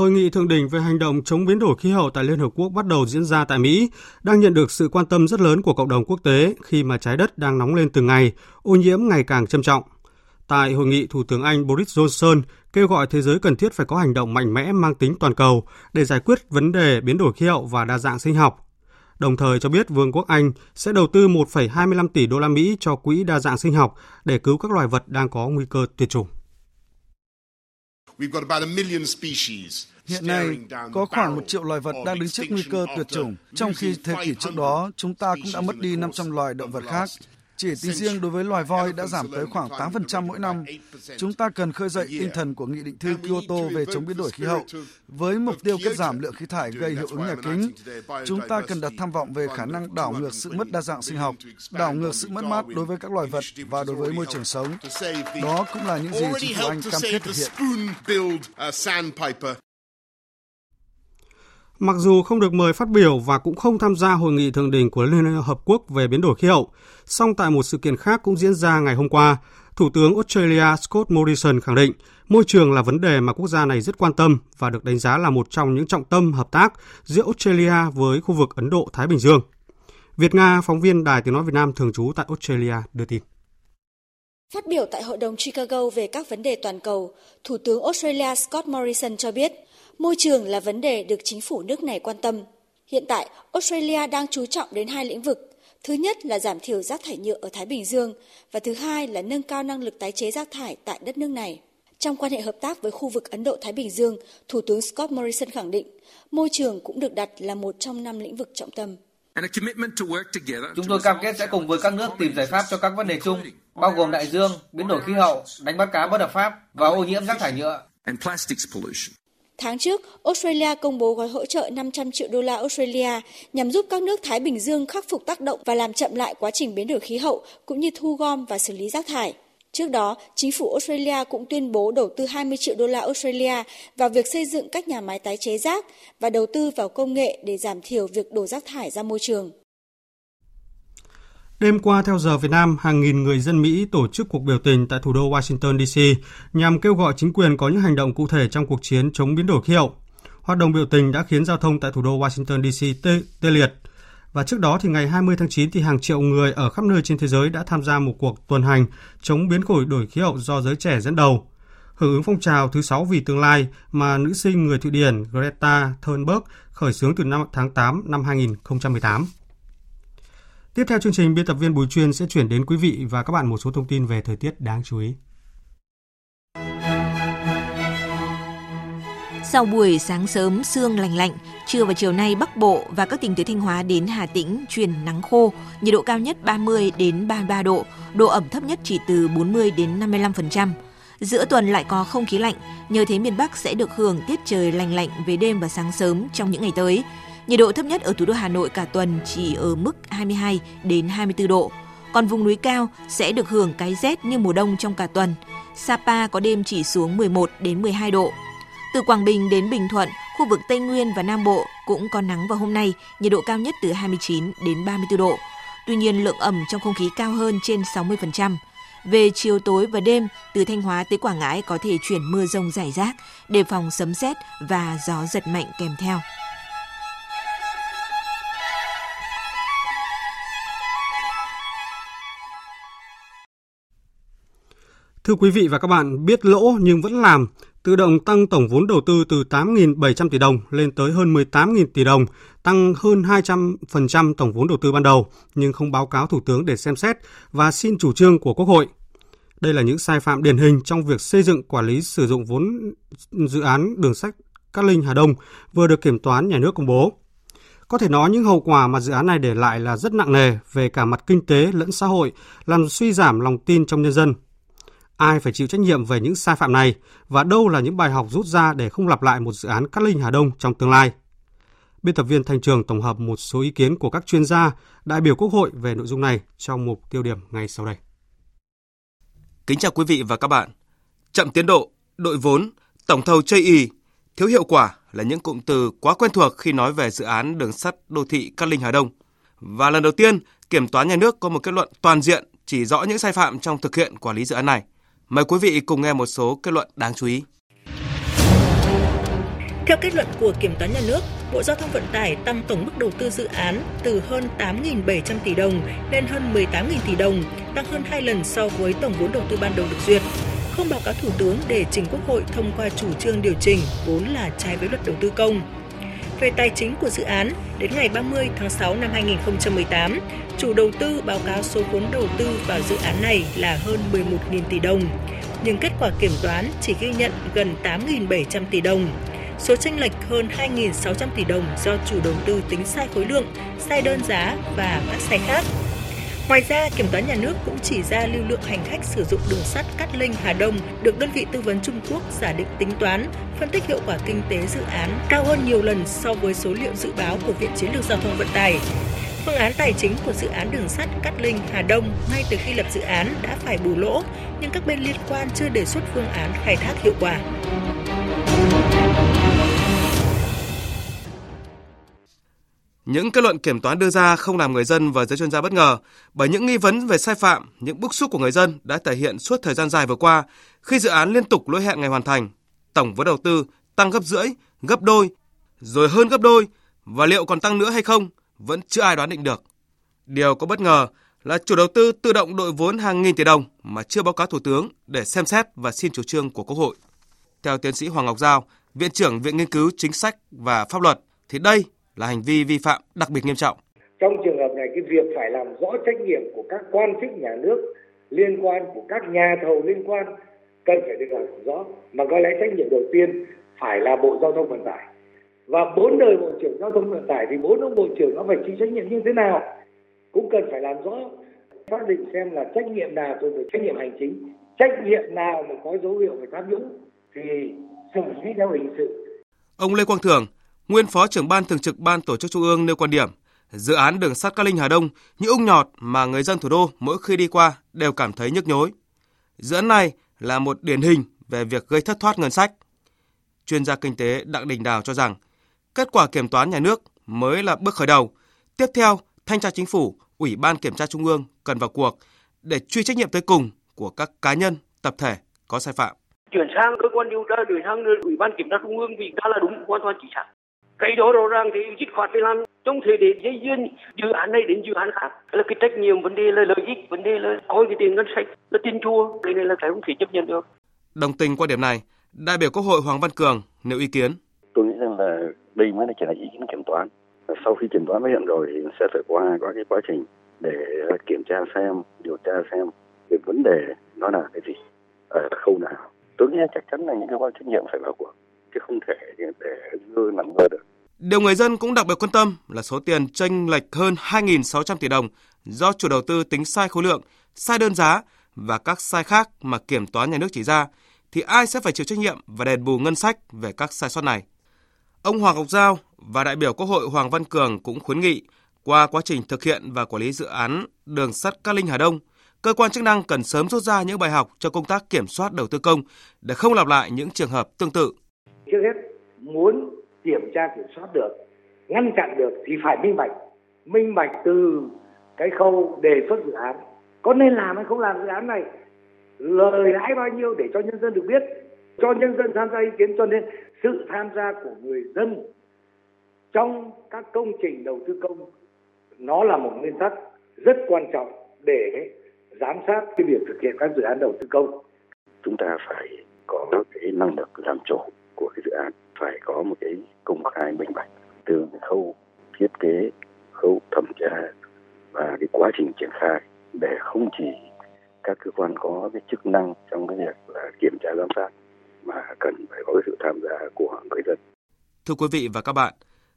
Speaker 1: Hội nghị thượng đỉnh về hành động chống biến đổi khí hậu tại Liên Hợp Quốc bắt đầu diễn ra tại Mỹ, đang nhận được sự quan tâm rất lớn của cộng đồng quốc tế khi mà trái đất đang nóng lên từng ngày, ô nhiễm ngày càng trầm trọng. Tại hội nghị, Thủ tướng Anh Boris Johnson kêu gọi thế giới cần thiết phải có hành động mạnh mẽ mang tính toàn cầu để giải quyết vấn đề biến đổi khí hậu và đa dạng sinh học. Đồng thời cho biết Vương quốc Anh sẽ đầu tư 1,25 tỷ đô la Mỹ cho quỹ đa dạng sinh học để cứu các loài vật đang có nguy cơ tuyệt chủng.
Speaker 17: Hiện nay, có khoảng một triệu loài vật đang đứng trước nguy cơ tuyệt chủng, trong khi thế kỷ trước đó chúng ta cũng đã mất đi 500 loài động vật khác. Chỉ tính riêng đối với loài voi đã giảm tới khoảng 8% mỗi năm. Chúng ta cần khơi dậy tinh thần của Nghị định thư Kyoto về chống biến đổi khí hậu với mục tiêu cắt giảm lượng khí thải gây hiệu ứng nhà kính. Chúng ta cần đặt tham vọng về khả năng đảo ngược sự mất đa dạng sinh học, đảo ngược sự mất mát đối với các loài vật và đối với môi trường sống. Đó cũng là những gì chính phủ Anh cam kết thực hiện.
Speaker 1: Mặc dù không được mời phát biểu và cũng không tham gia hội nghị thượng đỉnh của Liên Hợp Quốc về biến đổi khí hậu, song tại một sự kiện khác cũng diễn ra ngày hôm qua, Thủ tướng Australia Scott Morrison khẳng định môi trường là vấn đề mà quốc gia này rất quan tâm và được đánh giá là một trong những trọng tâm hợp tác giữa Australia với khu vực Ấn Độ-Thái Bình Dương. Việt Nga, phóng viên Đài Tiếng Nói Việt Nam thường trú tại Australia đưa tin.
Speaker 18: Phát biểu tại Hội đồng Chicago về các vấn đề toàn cầu, Thủ tướng Australia Scott Morrison cho biết môi trường là vấn đề được chính phủ nước này quan tâm. Hiện tại, Australia đang chú trọng đến hai lĩnh vực. Thứ nhất là giảm thiểu rác thải nhựa ở Thái Bình Dương và thứ hai là nâng cao năng lực tái chế rác thải tại đất nước này. Trong quan hệ hợp tác với khu vực Ấn Độ-Thái Bình Dương, Thủ tướng Scott Morrison khẳng định môi trường cũng được đặt là một trong năm lĩnh vực trọng tâm.
Speaker 19: Chúng tôi cam kết sẽ cùng với các nước tìm giải pháp cho các vấn đề chung, bao gồm đại dương, biến đổi khí hậu, đánh bắt cá bất hợp pháp và ô nhiễm rác thải nhựa.
Speaker 18: Tháng trước, Australia công bố gói hỗ trợ 500 triệu đô la Australia nhằm giúp các nước Thái Bình Dương khắc phục tác động và làm chậm lại quá trình biến đổi khí hậu cũng như thu gom và xử lý rác thải. Trước đó, chính phủ Australia cũng tuyên bố đầu tư 20 triệu đô la Australia vào việc xây dựng các nhà máy tái chế rác và đầu tư vào công nghệ để giảm thiểu việc đổ rác thải ra môi trường.
Speaker 1: Đêm qua theo giờ Việt Nam, hàng nghìn người dân Mỹ tổ chức cuộc biểu tình tại thủ đô Washington DC nhằm kêu gọi chính quyền có những hành động cụ thể trong cuộc chiến chống biến đổi khí hậu. Hoạt động biểu tình đã khiến giao thông tại thủ đô Washington DC tê, tê liệt. Và trước đó thì ngày 20 tháng 9 thì hàng triệu người ở khắp nơi trên thế giới đã tham gia một cuộc tuần hành chống biến đổi khí hậu do giới trẻ dẫn đầu. Hưởng ứng phong trào thứ sáu vì tương lai mà nữ sinh người Thụy Điển Greta Thunberg khởi xướng từ năm tháng 8 năm 2018. Tiếp theo chương trình, biên tập viên Bùi Chuyên sẽ chuyển đến quý vị và các bạn một số thông tin về thời tiết đáng chú ý.
Speaker 20: Sau buổi sáng sớm sương lành lạnh, trưa và chiều nay Bắc Bộ và các tỉnh từ Thanh Hóa đến Hà Tĩnh chuyển nắng khô, nhiệt độ cao nhất 30 đến 33 độ, độ ẩm thấp nhất chỉ từ 40 đến 55%. Giữa tuần lại có không khí lạnh, nhờ thế miền Bắc sẽ được hưởng tiết trời lành lạnh về đêm và sáng sớm trong những ngày tới. Nhiệt độ thấp nhất ở thủ đô Hà Nội cả tuần chỉ ở mức 22 đến 24 độ. Còn vùng núi cao sẽ được hưởng cái rét như mùa đông trong cả tuần. Sapa có đêm chỉ xuống 11 đến 12 độ. Từ Quảng Bình đến Bình Thuận, khu vực Tây Nguyên và Nam Bộ cũng có nắng vào hôm nay, nhiệt độ cao nhất từ 29 đến 34 độ. Tuy nhiên lượng ẩm trong không khí cao hơn trên 60%. Về chiều tối và đêm, từ Thanh Hóa tới Quảng Ngãi có thể chuyển mưa rông rải rác, đề phòng sấm sét và gió giật mạnh kèm theo.
Speaker 1: Thưa quý vị và các bạn, biết lỗ nhưng vẫn làm, tự động tăng tổng vốn đầu tư từ 8.700 tỷ đồng lên tới hơn 18.000 tỷ đồng, tăng hơn 200% tổng vốn đầu tư ban đầu, nhưng không báo cáo Thủ tướng để xem xét và xin chủ trương của Quốc hội. Đây là những sai phạm điển hình trong việc xây dựng quản lý sử dụng vốn dự án đường sắt Cát Linh Hà Đông vừa được Kiểm toán Nhà nước công bố. Có thể nói những hậu quả mà dự án này để lại là rất nặng nề về cả mặt kinh tế lẫn xã hội, làm suy giảm lòng tin trong nhân dân. Ai phải chịu trách nhiệm về những sai phạm này và đâu là những bài học rút ra để không lặp lại một dự án Cát Linh Hà Đông trong tương lai? Biên tập viên Thanh Trường tổng hợp một số ý kiến của các chuyên gia, đại biểu Quốc hội về nội dung này trong mục tiêu điểm ngay sau đây.
Speaker 21: Kính chào quý vị và các bạn. Chậm tiến độ, đội vốn, tổng thầu chây y, thiếu hiệu quả là những cụm từ quá quen thuộc khi nói về dự án đường sắt đô thị Cát Linh Hà Đông. Và lần đầu tiên, Kiểm toán nhà nước có một kết luận toàn diện chỉ rõ những sai phạm trong thực hiện quản lý dự án này. Mời quý vị cùng nghe một số kết luận đáng chú ý.
Speaker 22: Theo kết luận của Kiểm toán nhà nước, Bộ Giao thông Vận tải tăng tổng mức đầu tư dự án từ hơn 8.700 tỷ đồng lên hơn 18.000 tỷ đồng, tăng hơn 2 lần so với tổng vốn đầu tư ban đầu được duyệt. Không báo cáo Thủ tướng để trình Quốc hội thông qua chủ trương điều chỉnh vốn là trái với luật đầu tư công. Về tài chính của dự án, đến ngày 30 tháng 6 năm 2018, chủ đầu tư báo cáo số vốn đầu tư vào dự án này là hơn 11.000 tỷ đồng. Nhưng kết quả kiểm toán chỉ ghi nhận gần 8.700 tỷ đồng Số tranh lệch hơn 2.600 tỷ đồng do chủ đầu tư tính sai khối lượng, sai đơn giá và các sai khác. Ngoài ra, Kiểm toán nhà nước cũng chỉ ra lưu lượng hành khách sử dụng đường sắt Cát Linh Hà Đông được đơn vị tư vấn Trung Quốc giả định tính toán, phân tích hiệu quả kinh tế dự án cao hơn nhiều lần so với số liệu dự báo của Viện Chiến lược Giao thông Vận tải. Phương án tài chính của dự án đường sắt Cát Linh Hà Đông ngay từ khi lập dự án đã phải bù lỗ, nhưng các bên liên quan chưa đề xuất phương án khai thác hiệu quả.
Speaker 21: Những kết luận kiểm toán đưa ra không làm người dân và giới chuyên gia bất ngờ bởi những nghi vấn về sai phạm, những bức xúc của người dân đã thể hiện suốt thời gian dài vừa qua khi dự án liên tục lỗi hẹn ngày hoàn thành, tổng vốn đầu tư tăng gấp rưỡi, gấp đôi, rồi hơn gấp đôi và liệu còn tăng nữa hay không vẫn chưa ai đoán định được. Điều có bất ngờ là chủ đầu tư tự động đội vốn hàng nghìn tỷ đồng mà chưa báo cáo Thủ tướng để xem xét và xin chủ trương của Quốc hội. Theo tiến sĩ Hoàng Ngọc Giao, Viện trưởng Viện Nghiên cứu Chính sách và Pháp luật, thì đây là hành vi vi phạm đặc biệt nghiêm trọng.
Speaker 23: Trong trường hợp này, cái việc phải làm rõ trách nhiệm của các quan chức nhà nước liên quan, của các nhà thầu liên quan cần phải được làm rõ. Mà có lẽ trách nhiệm đầu tiên phải là Bộ Giao thông Vận tải. Và bốn đời Bộ trưởng Giao thông Vận tải thì bốn ông Bộ trưởng nó phải chịu trách nhiệm như thế nào cũng cần phải làm rõ xác định xem là trách nhiệm nào thuộc về trách nhiệm hành chính trách nhiệm nào mà có dấu hiệu về tham nhũng thì xử lý theo hình sự.
Speaker 21: Ông Lê Quang Thường, nguyên phó trưởng ban thường trực ban tổ chức trung ương nêu quan điểm dự án đường sắt Cát Linh Hà Đông như ung nhọt mà người dân thủ đô mỗi khi đi qua đều cảm thấy nhức nhối. Dự án này là một điển hình về việc gây thất thoát ngân sách. Chuyên gia kinh tế Đặng Đình Đào cho rằng kết quả kiểm toán nhà nước mới là bước khởi đầu. Tiếp theo, thanh tra chính phủ, ủy ban kiểm tra trung ương cần vào cuộc để truy trách nhiệm tới cùng của các cá nhân, tập thể có sai phạm.
Speaker 24: Chuyển sang cơ quan điều tra, chuyển sang ủy ban kiểm tra trung ương vì đó là đúng hoàn toàn chính xác cái đó rõ ràng thì dứt khoát phải làm trong thể để dây duyên dự án này đến dự án khác là cái trách nhiệm vấn đề là lợi ích vấn đề là coi cái tiền ngân sách là tiền chua cái này là cái không thể chấp nhận được
Speaker 21: đồng tình quan điểm này đại biểu quốc hội Hoàng Văn Cường nêu ý kiến
Speaker 25: tôi nghĩ rằng là đây mới là chỉ là ý kiến kiểm toán. Sau khi kiểm toán mới nhận rồi thì sẽ phải qua các cái quá trình để ờ, kiểm tra xem điều tra xem cái vấn đề nó là cái gì ở khâu nào. Tôi nghĩ chắc chắn là những cơ quan trách nhiệm phải vào cuộc chứ không thể để dư nằm ngơ được.
Speaker 21: Điều người dân cũng đặc biệt quan tâm là số tiền tranh lệch hơn 2.600 tỷ đồng do chủ đầu tư tính sai khối lượng, sai đơn giá và các sai khác mà kiểm toán nhà nước chỉ ra, thì ai sẽ phải chịu trách nhiệm và đền bù ngân sách về các sai sót này? Ông Hoàng Ngọc Giao và đại biểu Quốc hội Hoàng Văn Cường cũng khuyến nghị qua quá trình thực hiện và quản lý dự án đường sắt Cát Linh Hà Đông, cơ quan chức năng cần sớm rút ra những bài học cho công tác kiểm soát đầu tư công để không lặp lại những trường hợp tương tự.
Speaker 23: Trước hết, muốn kiểm tra kiểm soát được ngăn chặn được thì phải minh bạch. Minh bạch từ cái khâu đề xuất dự án. Có nên làm hay không làm dự án này? Lời lãi bao nhiêu để cho nhân dân được biết cho nhân dân tham gia ý kiến cho nên sự tham gia của người dân trong các công trình đầu tư công, nó là một nguyên tắc rất quan trọng để giám sát cái việc thực hiện các dự án đầu tư công.
Speaker 25: Chúng ta phải có cái năng lực làm chủ của cái dự án, phải có một cái công khai minh bạch từ khâu thiết kế, khâu thẩm tra và cái quá trình triển khai để không chỉ các cơ quan có cái chức năng trong cái việc là kiểm tra giám sát mà cần phải có cái sự tham gia của người dân.
Speaker 21: Thưa quý vị và các bạn,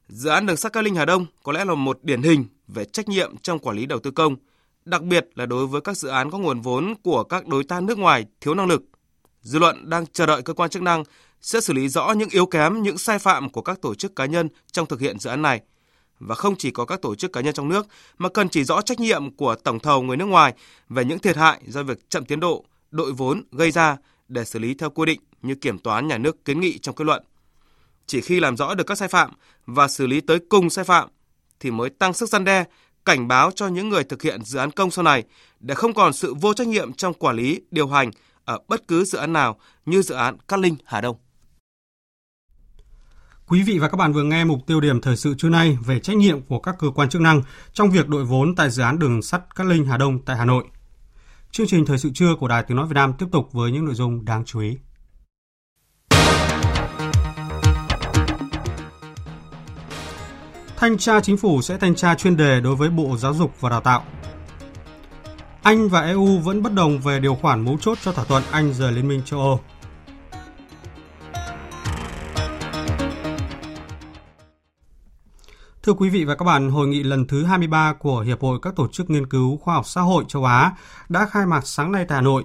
Speaker 21: Dự án đường sắt Cát Linh Hà Đông có lẽ là một điển hình về trách nhiệm trong quản lý đầu tư công, đặc biệt là đối với các dự án có nguồn vốn của các đối tác nước ngoài thiếu năng lực. Dư luận đang chờ đợi cơ quan chức năng sẽ xử lý rõ những yếu kém, những sai phạm của các tổ chức cá nhân trong thực hiện dự án này. Và không chỉ có các tổ chức cá nhân trong nước, mà cần chỉ rõ trách nhiệm của tổng thầu người nước ngoài về những thiệt hại do việc chậm tiến độ, đội vốn gây ra để xử lý theo quy định như kiểm toán nhà nước kiến nghị trong kết luận. Chỉ khi làm rõ được các sai phạm và xử lý tới cùng sai phạm thì mới tăng sức gian đe, cảnh báo cho những người thực hiện dự án công sau này để không còn sự vô trách nhiệm trong quản lý, điều hành ở bất cứ dự án nào như dự án Cát Linh Hà Đông.
Speaker 1: Quý vị và các bạn vừa nghe mục tiêu điểm thời sự trưa nay về trách nhiệm của các cơ quan chức năng trong việc đội vốn tại dự án đường sắt Cát Linh Hà Đông tại Hà Nội. Chương trình thời sự trưa của Đài Tiếng nói Việt Nam tiếp tục với những nội dung đáng chú ý. Thanh tra chính phủ sẽ thanh tra chuyên đề đối với Bộ Giáo dục và Đào tạo. Anh và EU vẫn bất đồng về điều khoản mấu chốt cho thỏa thuận Anh rời Liên minh châu Âu. Thưa quý vị và các bạn, hội nghị lần thứ 23 của Hiệp hội các tổ chức nghiên cứu khoa học xã hội châu Á đã khai mạc sáng nay tại Hà Nội.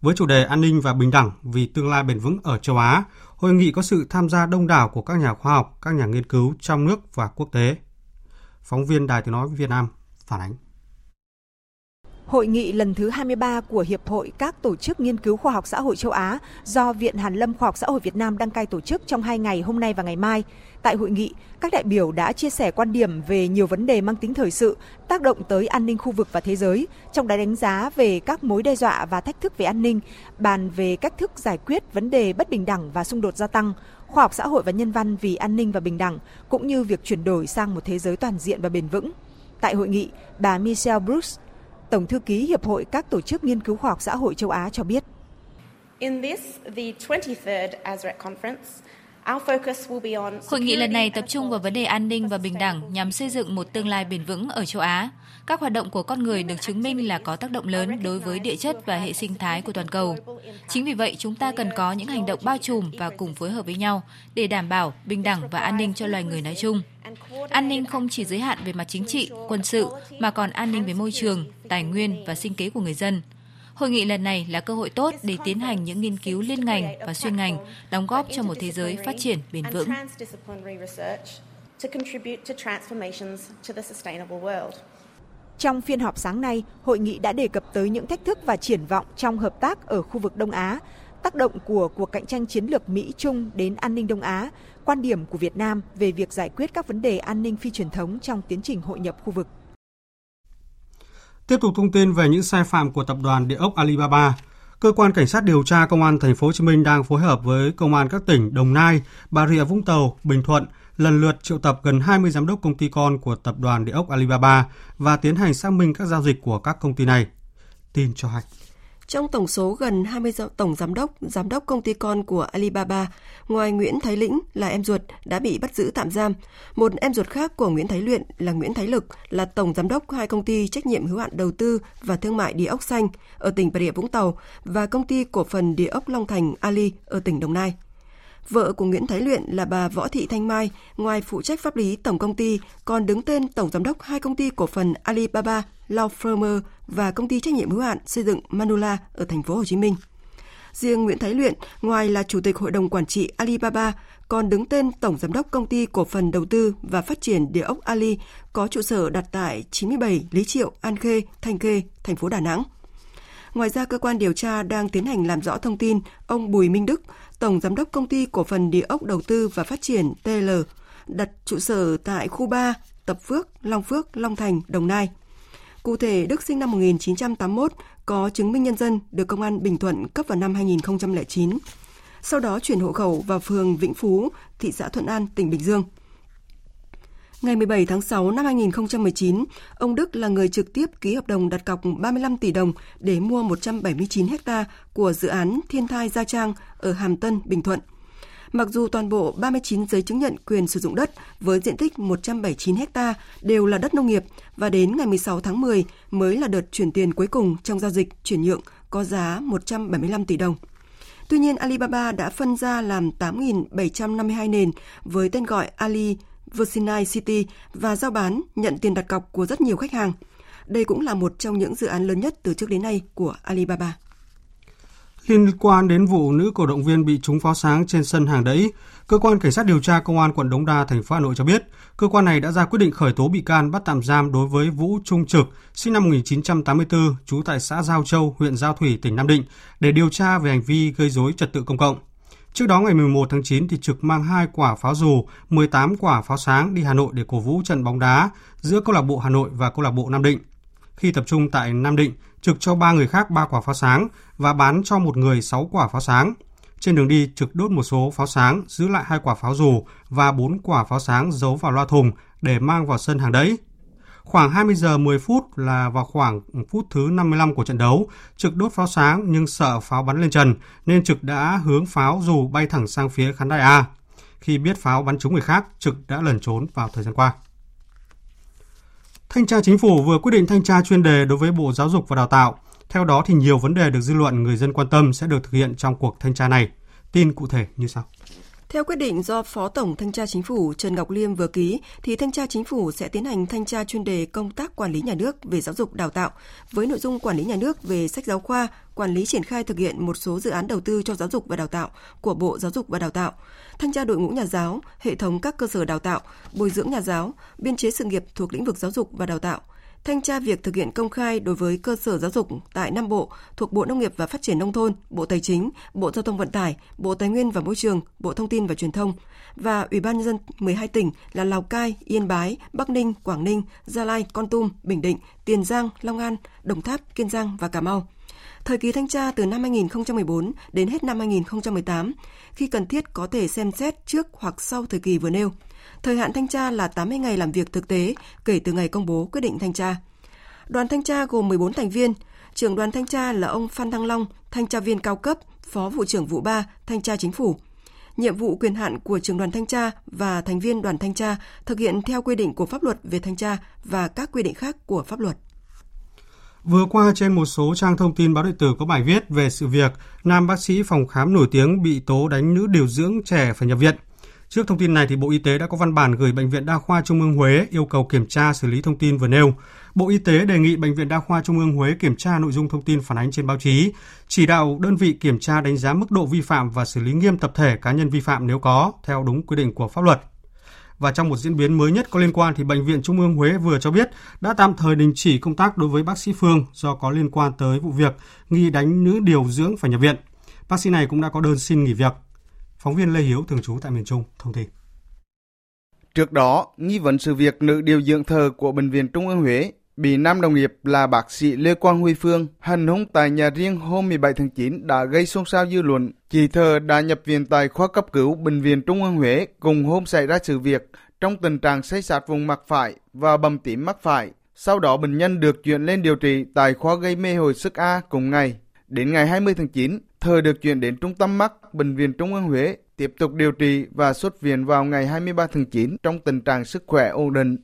Speaker 1: Với chủ đề An ninh và bình đẳng vì tương lai bền vững ở châu Á, hội nghị có sự tham gia đông đảo của các nhà khoa học, các nhà nghiên cứu trong nước và quốc tế. Phóng viên Đài Tiếng Nói Việt Nam phản ánh.
Speaker 26: Hội nghị lần thứ 23 của Hiệp hội các tổ chức nghiên cứu khoa học xã hội châu Á do Viện Hàn lâm Khoa học Xã hội Việt Nam đăng cai tổ chức trong hai ngày hôm nay và ngày mai. Tại hội nghị, các đại biểu đã chia sẻ quan điểm về nhiều vấn đề mang tính thời sự, tác động tới an ninh khu vực và thế giới, trong đó đánh giá về các mối đe dọa và thách thức về an ninh, bàn về cách thức giải quyết vấn đề bất bình đẳng và xung đột gia tăng, khoa học xã hội và nhân văn vì an ninh và bình đẳng, cũng như việc chuyển đổi sang một thế giới toàn diện và bền vững. Tại hội nghị, bà Michelle Bruce, Tổng thư ký Hiệp hội các tổ chức nghiên cứu khoa học xã hội châu Á cho biết.
Speaker 23: In this, the 23rd ASREC conference,
Speaker 27: Hội nghị lần này tập trung vào vấn đề an ninh và bình đẳng nhằm xây dựng một tương lai bền vững ở châu Á. Các hoạt động của con người được chứng minh là có tác động lớn đối với địa chất và hệ sinh thái của toàn cầu. Chính vì vậy, chúng ta cần có những hành động bao trùm và cùng phối hợp với nhau để đảm bảo bình đẳng và an ninh cho loài người nói chung. An ninh không chỉ giới hạn về mặt chính trị, quân sự, mà còn an ninh về môi trường, tài nguyên và sinh kế của người dân – Hội nghị lần này là cơ hội tốt để tiến hành những nghiên cứu liên ngành và xuyên ngành, đóng góp cho một thế giới phát triển bền vững.
Speaker 26: Trong phiên họp sáng nay, hội nghị đã đề cập tới những thách thức và triển vọng trong hợp tác ở khu vực Đông Á, tác động của cuộc cạnh tranh chiến lược Mỹ-Trung đến an ninh Đông Á, quan điểm của Việt Nam về việc giải quyết các vấn đề an ninh phi truyền thống trong tiến trình hội nhập khu vực.
Speaker 1: Tiếp tục thông tin về những sai phạm của tập đoàn địa ốc Alibaba, cơ quan cảnh sát điều tra công an thành phố Hồ Chí Minh đang phối hợp với công an các tỉnh Đồng Nai, Bà Rịa Vũng Tàu, Bình Thuận lần lượt triệu tập gần 20 giám đốc công ty con của tập đoàn địa ốc Alibaba và tiến hành xác minh các giao dịch của các công ty này. Tin cho hay.
Speaker 2: Trong tổng số gần 20 tổng giám đốc, giám đốc công ty con của Alibaba, ngoài Nguyễn Thái Lĩnh là em ruột đã bị bắt giữ tạm giam, một em ruột khác của Nguyễn Thái Luyện là Nguyễn Thái Lực là tổng giám đốc hai công ty trách nhiệm hữu hạn đầu tư và thương mại địa ốc xanh ở tỉnh Bà Rịa Vũng Tàu và công ty cổ phần địa ốc Long Thành Ali ở tỉnh Đồng Nai. Vợ của Nguyễn Thái Luyện là bà Võ Thị Thanh Mai, ngoài phụ trách pháp lý tổng công ty, còn đứng tên tổng giám đốc hai công ty cổ phần Alibaba, Law Firmer và công ty trách nhiệm hữu hạn xây dựng Manula ở thành phố Hồ Chí Minh. Riêng Nguyễn Thái Luyện, ngoài là chủ tịch hội đồng quản trị Alibaba, còn đứng tên tổng giám đốc công ty cổ phần đầu tư và phát triển địa ốc Ali có trụ sở đặt tại 97 Lý Triệu, An Khê, Thanh Khê, thành phố Đà Nẵng. Ngoài ra, cơ quan điều tra đang tiến hành làm rõ thông tin ông Bùi Minh Đức, Tổng Giám đốc Công ty Cổ phần Địa ốc Đầu tư và Phát triển TL, đặt trụ sở tại khu 3, Tập Phước, Long Phước, Long Thành, Đồng Nai. Cụ thể, Đức sinh năm 1981, có chứng minh nhân dân được Công an Bình Thuận cấp vào năm 2009. Sau đó chuyển hộ khẩu vào phường Vĩnh Phú, thị xã Thuận An, tỉnh Bình Dương. Ngày 17 tháng 6 năm 2019, ông Đức là người trực tiếp ký hợp đồng đặt cọc 35 tỷ đồng để mua 179 ha của dự án Thiên Thai Gia Trang ở Hàm Tân, Bình Thuận. Mặc dù toàn bộ 39 giấy chứng nhận quyền sử dụng đất với diện tích 179 ha đều là đất nông nghiệp và đến ngày 16 tháng 10 mới là đợt chuyển tiền cuối cùng trong giao dịch chuyển nhượng có giá 175 tỷ đồng. Tuy nhiên, Alibaba đã phân ra làm 8.752 nền với tên gọi Ali Versinai City và giao bán nhận tiền đặt cọc của rất nhiều khách hàng. Đây cũng là một trong những dự án lớn nhất từ trước đến nay của Alibaba.
Speaker 1: Liên quan đến vụ nữ cổ động viên bị trúng pháo sáng trên sân hàng đẫy, cơ quan cảnh sát điều tra công an quận Đống Đa, thành phố Hà Nội cho biết, cơ quan này đã ra quyết định khởi tố bị can bắt tạm giam đối với Vũ Trung Trực, sinh năm 1984, trú tại xã Giao Châu, huyện Giao Thủy, tỉnh Nam Định, để điều tra về hành vi gây dối trật tự công cộng. Trước đó ngày 11 tháng 9 thì Trực mang hai quả pháo dù, 18 quả pháo sáng đi Hà Nội để cổ vũ trận bóng đá giữa câu lạc bộ Hà Nội và câu lạc bộ Nam Định. Khi tập trung tại Nam Định, Trực cho ba người khác ba quả pháo sáng và bán cho một người 6 quả pháo sáng. Trên đường đi, Trực đốt một số pháo sáng, giữ lại hai quả pháo dù và bốn quả pháo sáng giấu vào loa thùng để mang vào sân hàng đấy. Khoảng 20 giờ 10 phút là vào khoảng phút thứ 55 của trận đấu, Trực đốt pháo sáng nhưng sợ pháo bắn lên trần nên Trực đã hướng pháo dù bay thẳng sang phía khán đài A. Khi biết pháo bắn trúng người khác, Trực đã lẩn trốn vào thời gian qua. Thanh tra Chính phủ vừa quyết định thanh tra chuyên đề đối với Bộ Giáo dục và Đào tạo. Theo đó thì nhiều vấn đề được dư luận người dân quan tâm sẽ được thực hiện trong cuộc thanh tra này. Tin cụ thể như sau.
Speaker 2: Theo quyết định do Phó Tổng Thanh tra Chính phủ Trần Ngọc Liêm vừa ký, thì Thanh tra Chính phủ sẽ tiến hành thanh tra chuyên đề công tác quản lý nhà nước về giáo dục đào tạo với nội dung quản lý nhà nước về sách giáo khoa, quản lý triển khai thực hiện một số dự án đầu tư cho giáo dục và đào tạo của Bộ Giáo dục và Đào tạo, thanh tra đội ngũ nhà giáo, hệ thống các cơ sở đào tạo, bồi dưỡng nhà giáo, biên chế sự nghiệp thuộc lĩnh vực giáo dục và đào tạo – thanh tra việc thực hiện công khai đối với cơ sở giáo dục tại năm bộ thuộc Bộ Nông nghiệp và Phát triển Nông thôn, Bộ Tài chính, Bộ Giao thông Vận tải, Bộ Tài nguyên và Môi trường, Bộ Thông tin và Truyền thông và Ủy ban nhân dân 12 tỉnh là Lào Cai, Yên Bái, Bắc Ninh, Quảng Ninh, Gia Lai, Con Tum, Bình Định, Tiền Giang, Long An, Đồng Tháp, Kiên Giang và Cà Mau. Thời kỳ thanh tra từ năm 2014 đến hết năm 2018, khi cần thiết có thể xem xét trước hoặc sau thời kỳ vừa nêu – Thời hạn thanh tra là 80 ngày làm việc thực tế kể từ ngày công bố quyết định thanh tra. Đoàn thanh tra gồm 14 thành viên, trưởng đoàn thanh tra là ông Phan Thăng Long, thanh tra viên cao cấp, phó vụ trưởng vụ 3, thanh tra chính phủ. Nhiệm vụ quyền hạn của trưởng đoàn thanh tra và thành viên đoàn thanh tra thực hiện theo quy định của pháp luật về thanh tra và các quy định khác của pháp luật.
Speaker 1: Vừa qua trên một số trang thông tin báo điện tử có bài viết về sự việc nam bác sĩ phòng khám nổi tiếng bị tố đánh nữ điều dưỡng trẻ phải nhập viện. Trước thông tin này, thì Bộ Y tế đã có văn bản gửi Bệnh viện Đa khoa Trung ương Huế yêu cầu kiểm tra xử lý thông tin vừa nêu. Bộ Y tế đề nghị Bệnh viện Đa khoa Trung ương Huế kiểm tra nội dung thông tin phản ánh trên báo chí, chỉ đạo đơn vị kiểm tra đánh giá mức độ vi phạm và xử lý nghiêm tập thể cá nhân vi phạm nếu có, theo đúng quy định của pháp luật. Và trong một diễn biến mới nhất có liên quan thì Bệnh viện Trung ương Huế vừa cho biết đã tạm thời đình chỉ công tác đối với bác sĩ Phương do có liên quan tới vụ việc nghi đánh nữ điều dưỡng phải nhập viện. Bác sĩ này cũng đã có đơn xin nghỉ việc. Phóng viên Lê Hiếu thường trú tại miền Trung thông tin.
Speaker 28: Trước đó, nghi vấn sự việc nữ điều dưỡng thờ của Bệnh viện Trung ương Huế bị nam đồng nghiệp là bác sĩ Lê Quang Huy Phương hành hung tại nhà riêng hôm 17 tháng 9 đã gây xôn xao dư luận. Chị thờ đã nhập viện tại khoa cấp cứu Bệnh viện Trung ương Huế cùng hôm xảy ra sự việc trong tình trạng xây sạt vùng mặt phải và bầm tím mắt phải. Sau đó bệnh nhân được chuyển lên điều trị tại khoa gây mê hồi sức A cùng ngày. Đến ngày 20 tháng 9, Thơ được chuyển đến trung tâm mắt Bệnh viện Trung ương Huế tiếp tục điều trị và xuất viện vào ngày 23 tháng 9 trong tình trạng sức khỏe ổn định.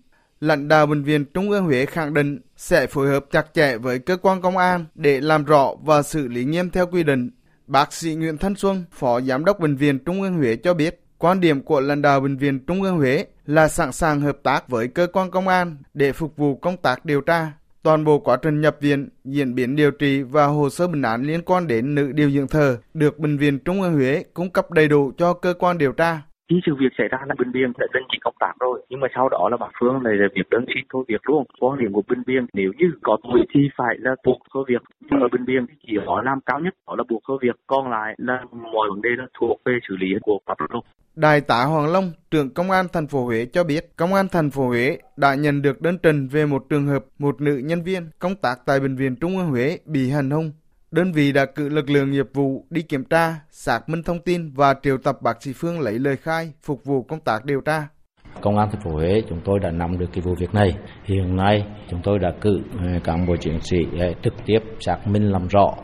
Speaker 28: Lãnh đạo Bệnh viện Trung ương Huế khẳng định sẽ phối hợp chặt chẽ với cơ quan công an để làm rõ và xử lý nghiêm theo quy định. Bác sĩ Nguyễn Thanh Xuân, Phó Giám đốc Bệnh viện Trung ương Huế cho biết, quan điểm của lãnh đạo Bệnh viện Trung ương Huế là sẵn sàng hợp tác với cơ quan công an để phục vụ công tác điều tra Toàn bộ quá trình nhập viện, diễn biến điều trị và hồ sơ bệnh án liên quan đến nữ điều dưỡng thờ được Bệnh viện Trung ương Huế cung cấp đầy đủ cho cơ quan điều tra.
Speaker 29: Khi sự việc xảy ra là Bình Biên đã đình chỉ công tác rồi, nhưng mà sau đó là bà Phương này là việc đơn xin thôi việc luôn. Quan điểm của Bình Biên nếu như có tội thì phải là buộc thôi việc. Nhưng ở biên biên chỉ họ làm cao nhất đó là buộc thôi việc, còn lại là mọi vấn đề là thuộc về xử lý của pháp luật.
Speaker 28: Đại tá Hoàng Long, trưởng công an thành phố Huế cho biết, công an thành phố Huế đã nhận được đơn trình về một trường hợp một nữ nhân viên công tác tại bệnh viện Trung ương Huế bị hành hung. Đơn vị đã cử lực lượng nghiệp vụ đi kiểm tra, xác minh thông tin và triệu tập bác sĩ Phương lấy lời khai phục vụ công tác điều tra.
Speaker 30: Công an thành phố Huế chúng tôi đã nắm được cái vụ việc này. Hiện nay chúng tôi đã cử ừ, cán bộ chiến sĩ ừ, trực tiếp xác minh làm rõ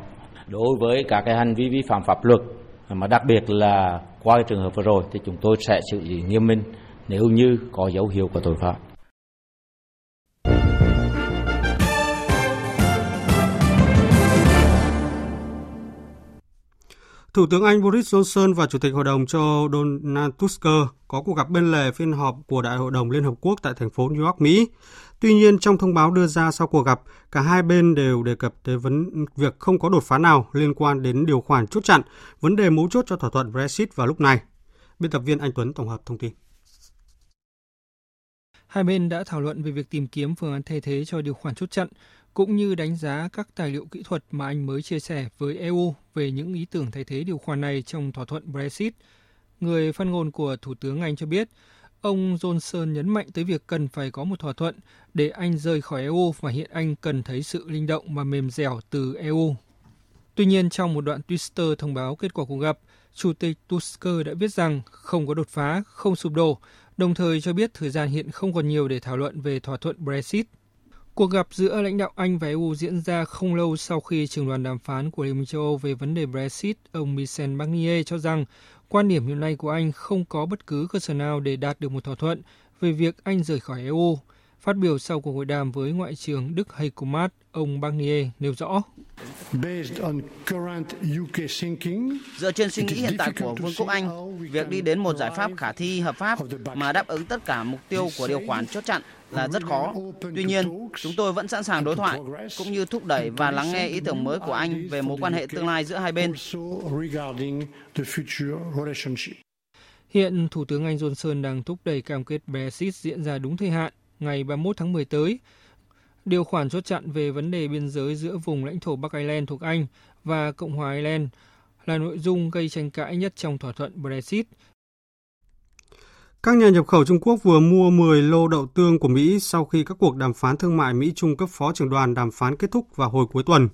Speaker 30: đối với các cái hành vi vi phạm pháp luật mà đặc biệt là qua cái trường hợp vừa rồi thì chúng tôi sẽ xử lý nghiêm minh nếu như có dấu hiệu của tội phạm.
Speaker 1: Thủ tướng Anh Boris Johnson và Chủ tịch Hội đồng châu Âu Donald Tusk có cuộc gặp bên lề phiên họp của Đại hội đồng Liên Hợp Quốc tại thành phố New York, Mỹ. Tuy nhiên, trong thông báo đưa ra sau cuộc gặp, cả hai bên đều đề cập tới vấn việc không có đột phá nào liên quan đến điều khoản chốt chặn, vấn đề mấu chốt cho thỏa thuận Brexit vào lúc này. Biên tập viên Anh Tuấn tổng hợp thông tin.
Speaker 29: Hai bên đã thảo luận về việc tìm kiếm phương án thay thế cho điều khoản chốt chặn, cũng như đánh giá các tài liệu kỹ thuật mà anh mới chia sẻ với EU về những ý tưởng thay thế điều khoản này trong thỏa thuận Brexit. Người phát ngôn của Thủ tướng Anh cho biết, ông Johnson nhấn mạnh tới việc cần phải có một thỏa thuận để Anh rời khỏi EU và hiện Anh cần thấy sự linh động và mềm dẻo từ EU. Tuy nhiên, trong một đoạn Twitter thông báo kết quả cuộc gặp, Chủ tịch Tusk đã viết rằng không có đột phá, không sụp đổ, đồng thời cho biết thời gian hiện không còn nhiều để thảo luận về thỏa thuận Brexit. Cuộc gặp giữa lãnh đạo Anh và EU diễn ra không lâu sau khi trưởng đoàn đàm phán của Liên minh châu Âu về vấn đề Brexit, ông Michel Barnier cho rằng quan điểm hiện nay của Anh không có bất cứ cơ sở nào để đạt được một thỏa thuận về việc Anh rời khỏi EU. Phát biểu sau cuộc hội đàm với Ngoại trưởng Đức Heiko Maas, ông Barnier nêu rõ.
Speaker 31: Dựa trên suy nghĩ hiện tại của Vương quốc Anh, việc đi đến một giải pháp khả thi hợp pháp mà đáp ứng tất cả mục tiêu của điều khoản chốt chặn là rất khó. Tuy nhiên, chúng tôi vẫn sẵn sàng đối thoại cũng như thúc đẩy và lắng nghe ý tưởng mới của anh về mối quan hệ tương lai giữa hai bên.
Speaker 29: Hiện Thủ tướng Anh Johnson đang thúc đẩy cam kết Brexit diễn ra đúng thời hạn ngày 31 tháng 10 tới. Điều khoản chốt chặn về vấn đề biên giới giữa vùng lãnh thổ Bắc Ireland thuộc Anh và Cộng hòa Ireland là nội dung gây tranh cãi nhất trong thỏa thuận Brexit.
Speaker 1: Các nhà nhập khẩu Trung Quốc vừa mua 10 lô đậu tương của Mỹ sau khi các cuộc đàm phán thương mại Mỹ-Trung cấp phó trưởng đoàn đàm phán kết thúc vào hồi cuối tuần.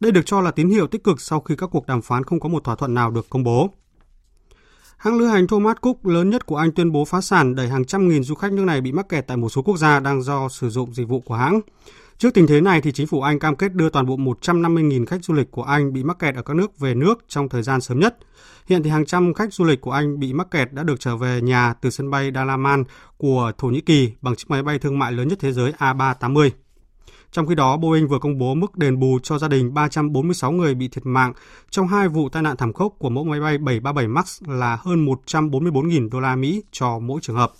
Speaker 1: Đây được cho là tín hiệu tích cực sau khi các cuộc đàm phán không có một thỏa thuận nào được công bố. Hãng lữ hành Thomas Cook lớn nhất của Anh tuyên bố phá sản đẩy hàng trăm nghìn du khách nước này bị mắc kẹt tại một số quốc gia đang do sử dụng dịch vụ của hãng. Trước tình thế này thì chính phủ Anh cam kết đưa toàn bộ 150.000 khách du lịch của Anh bị mắc kẹt ở các nước về nước trong thời gian sớm nhất. Hiện thì hàng trăm khách du lịch của Anh bị mắc kẹt đã được trở về nhà từ sân bay Dalaman của Thổ Nhĩ Kỳ bằng chiếc máy bay thương mại lớn nhất thế giới A380. Trong khi đó, Boeing vừa công bố mức đền bù cho gia đình 346 người bị thiệt mạng trong hai vụ tai nạn thảm khốc của mẫu máy bay 737 MAX là hơn 144.000 đô la Mỹ cho mỗi trường hợp.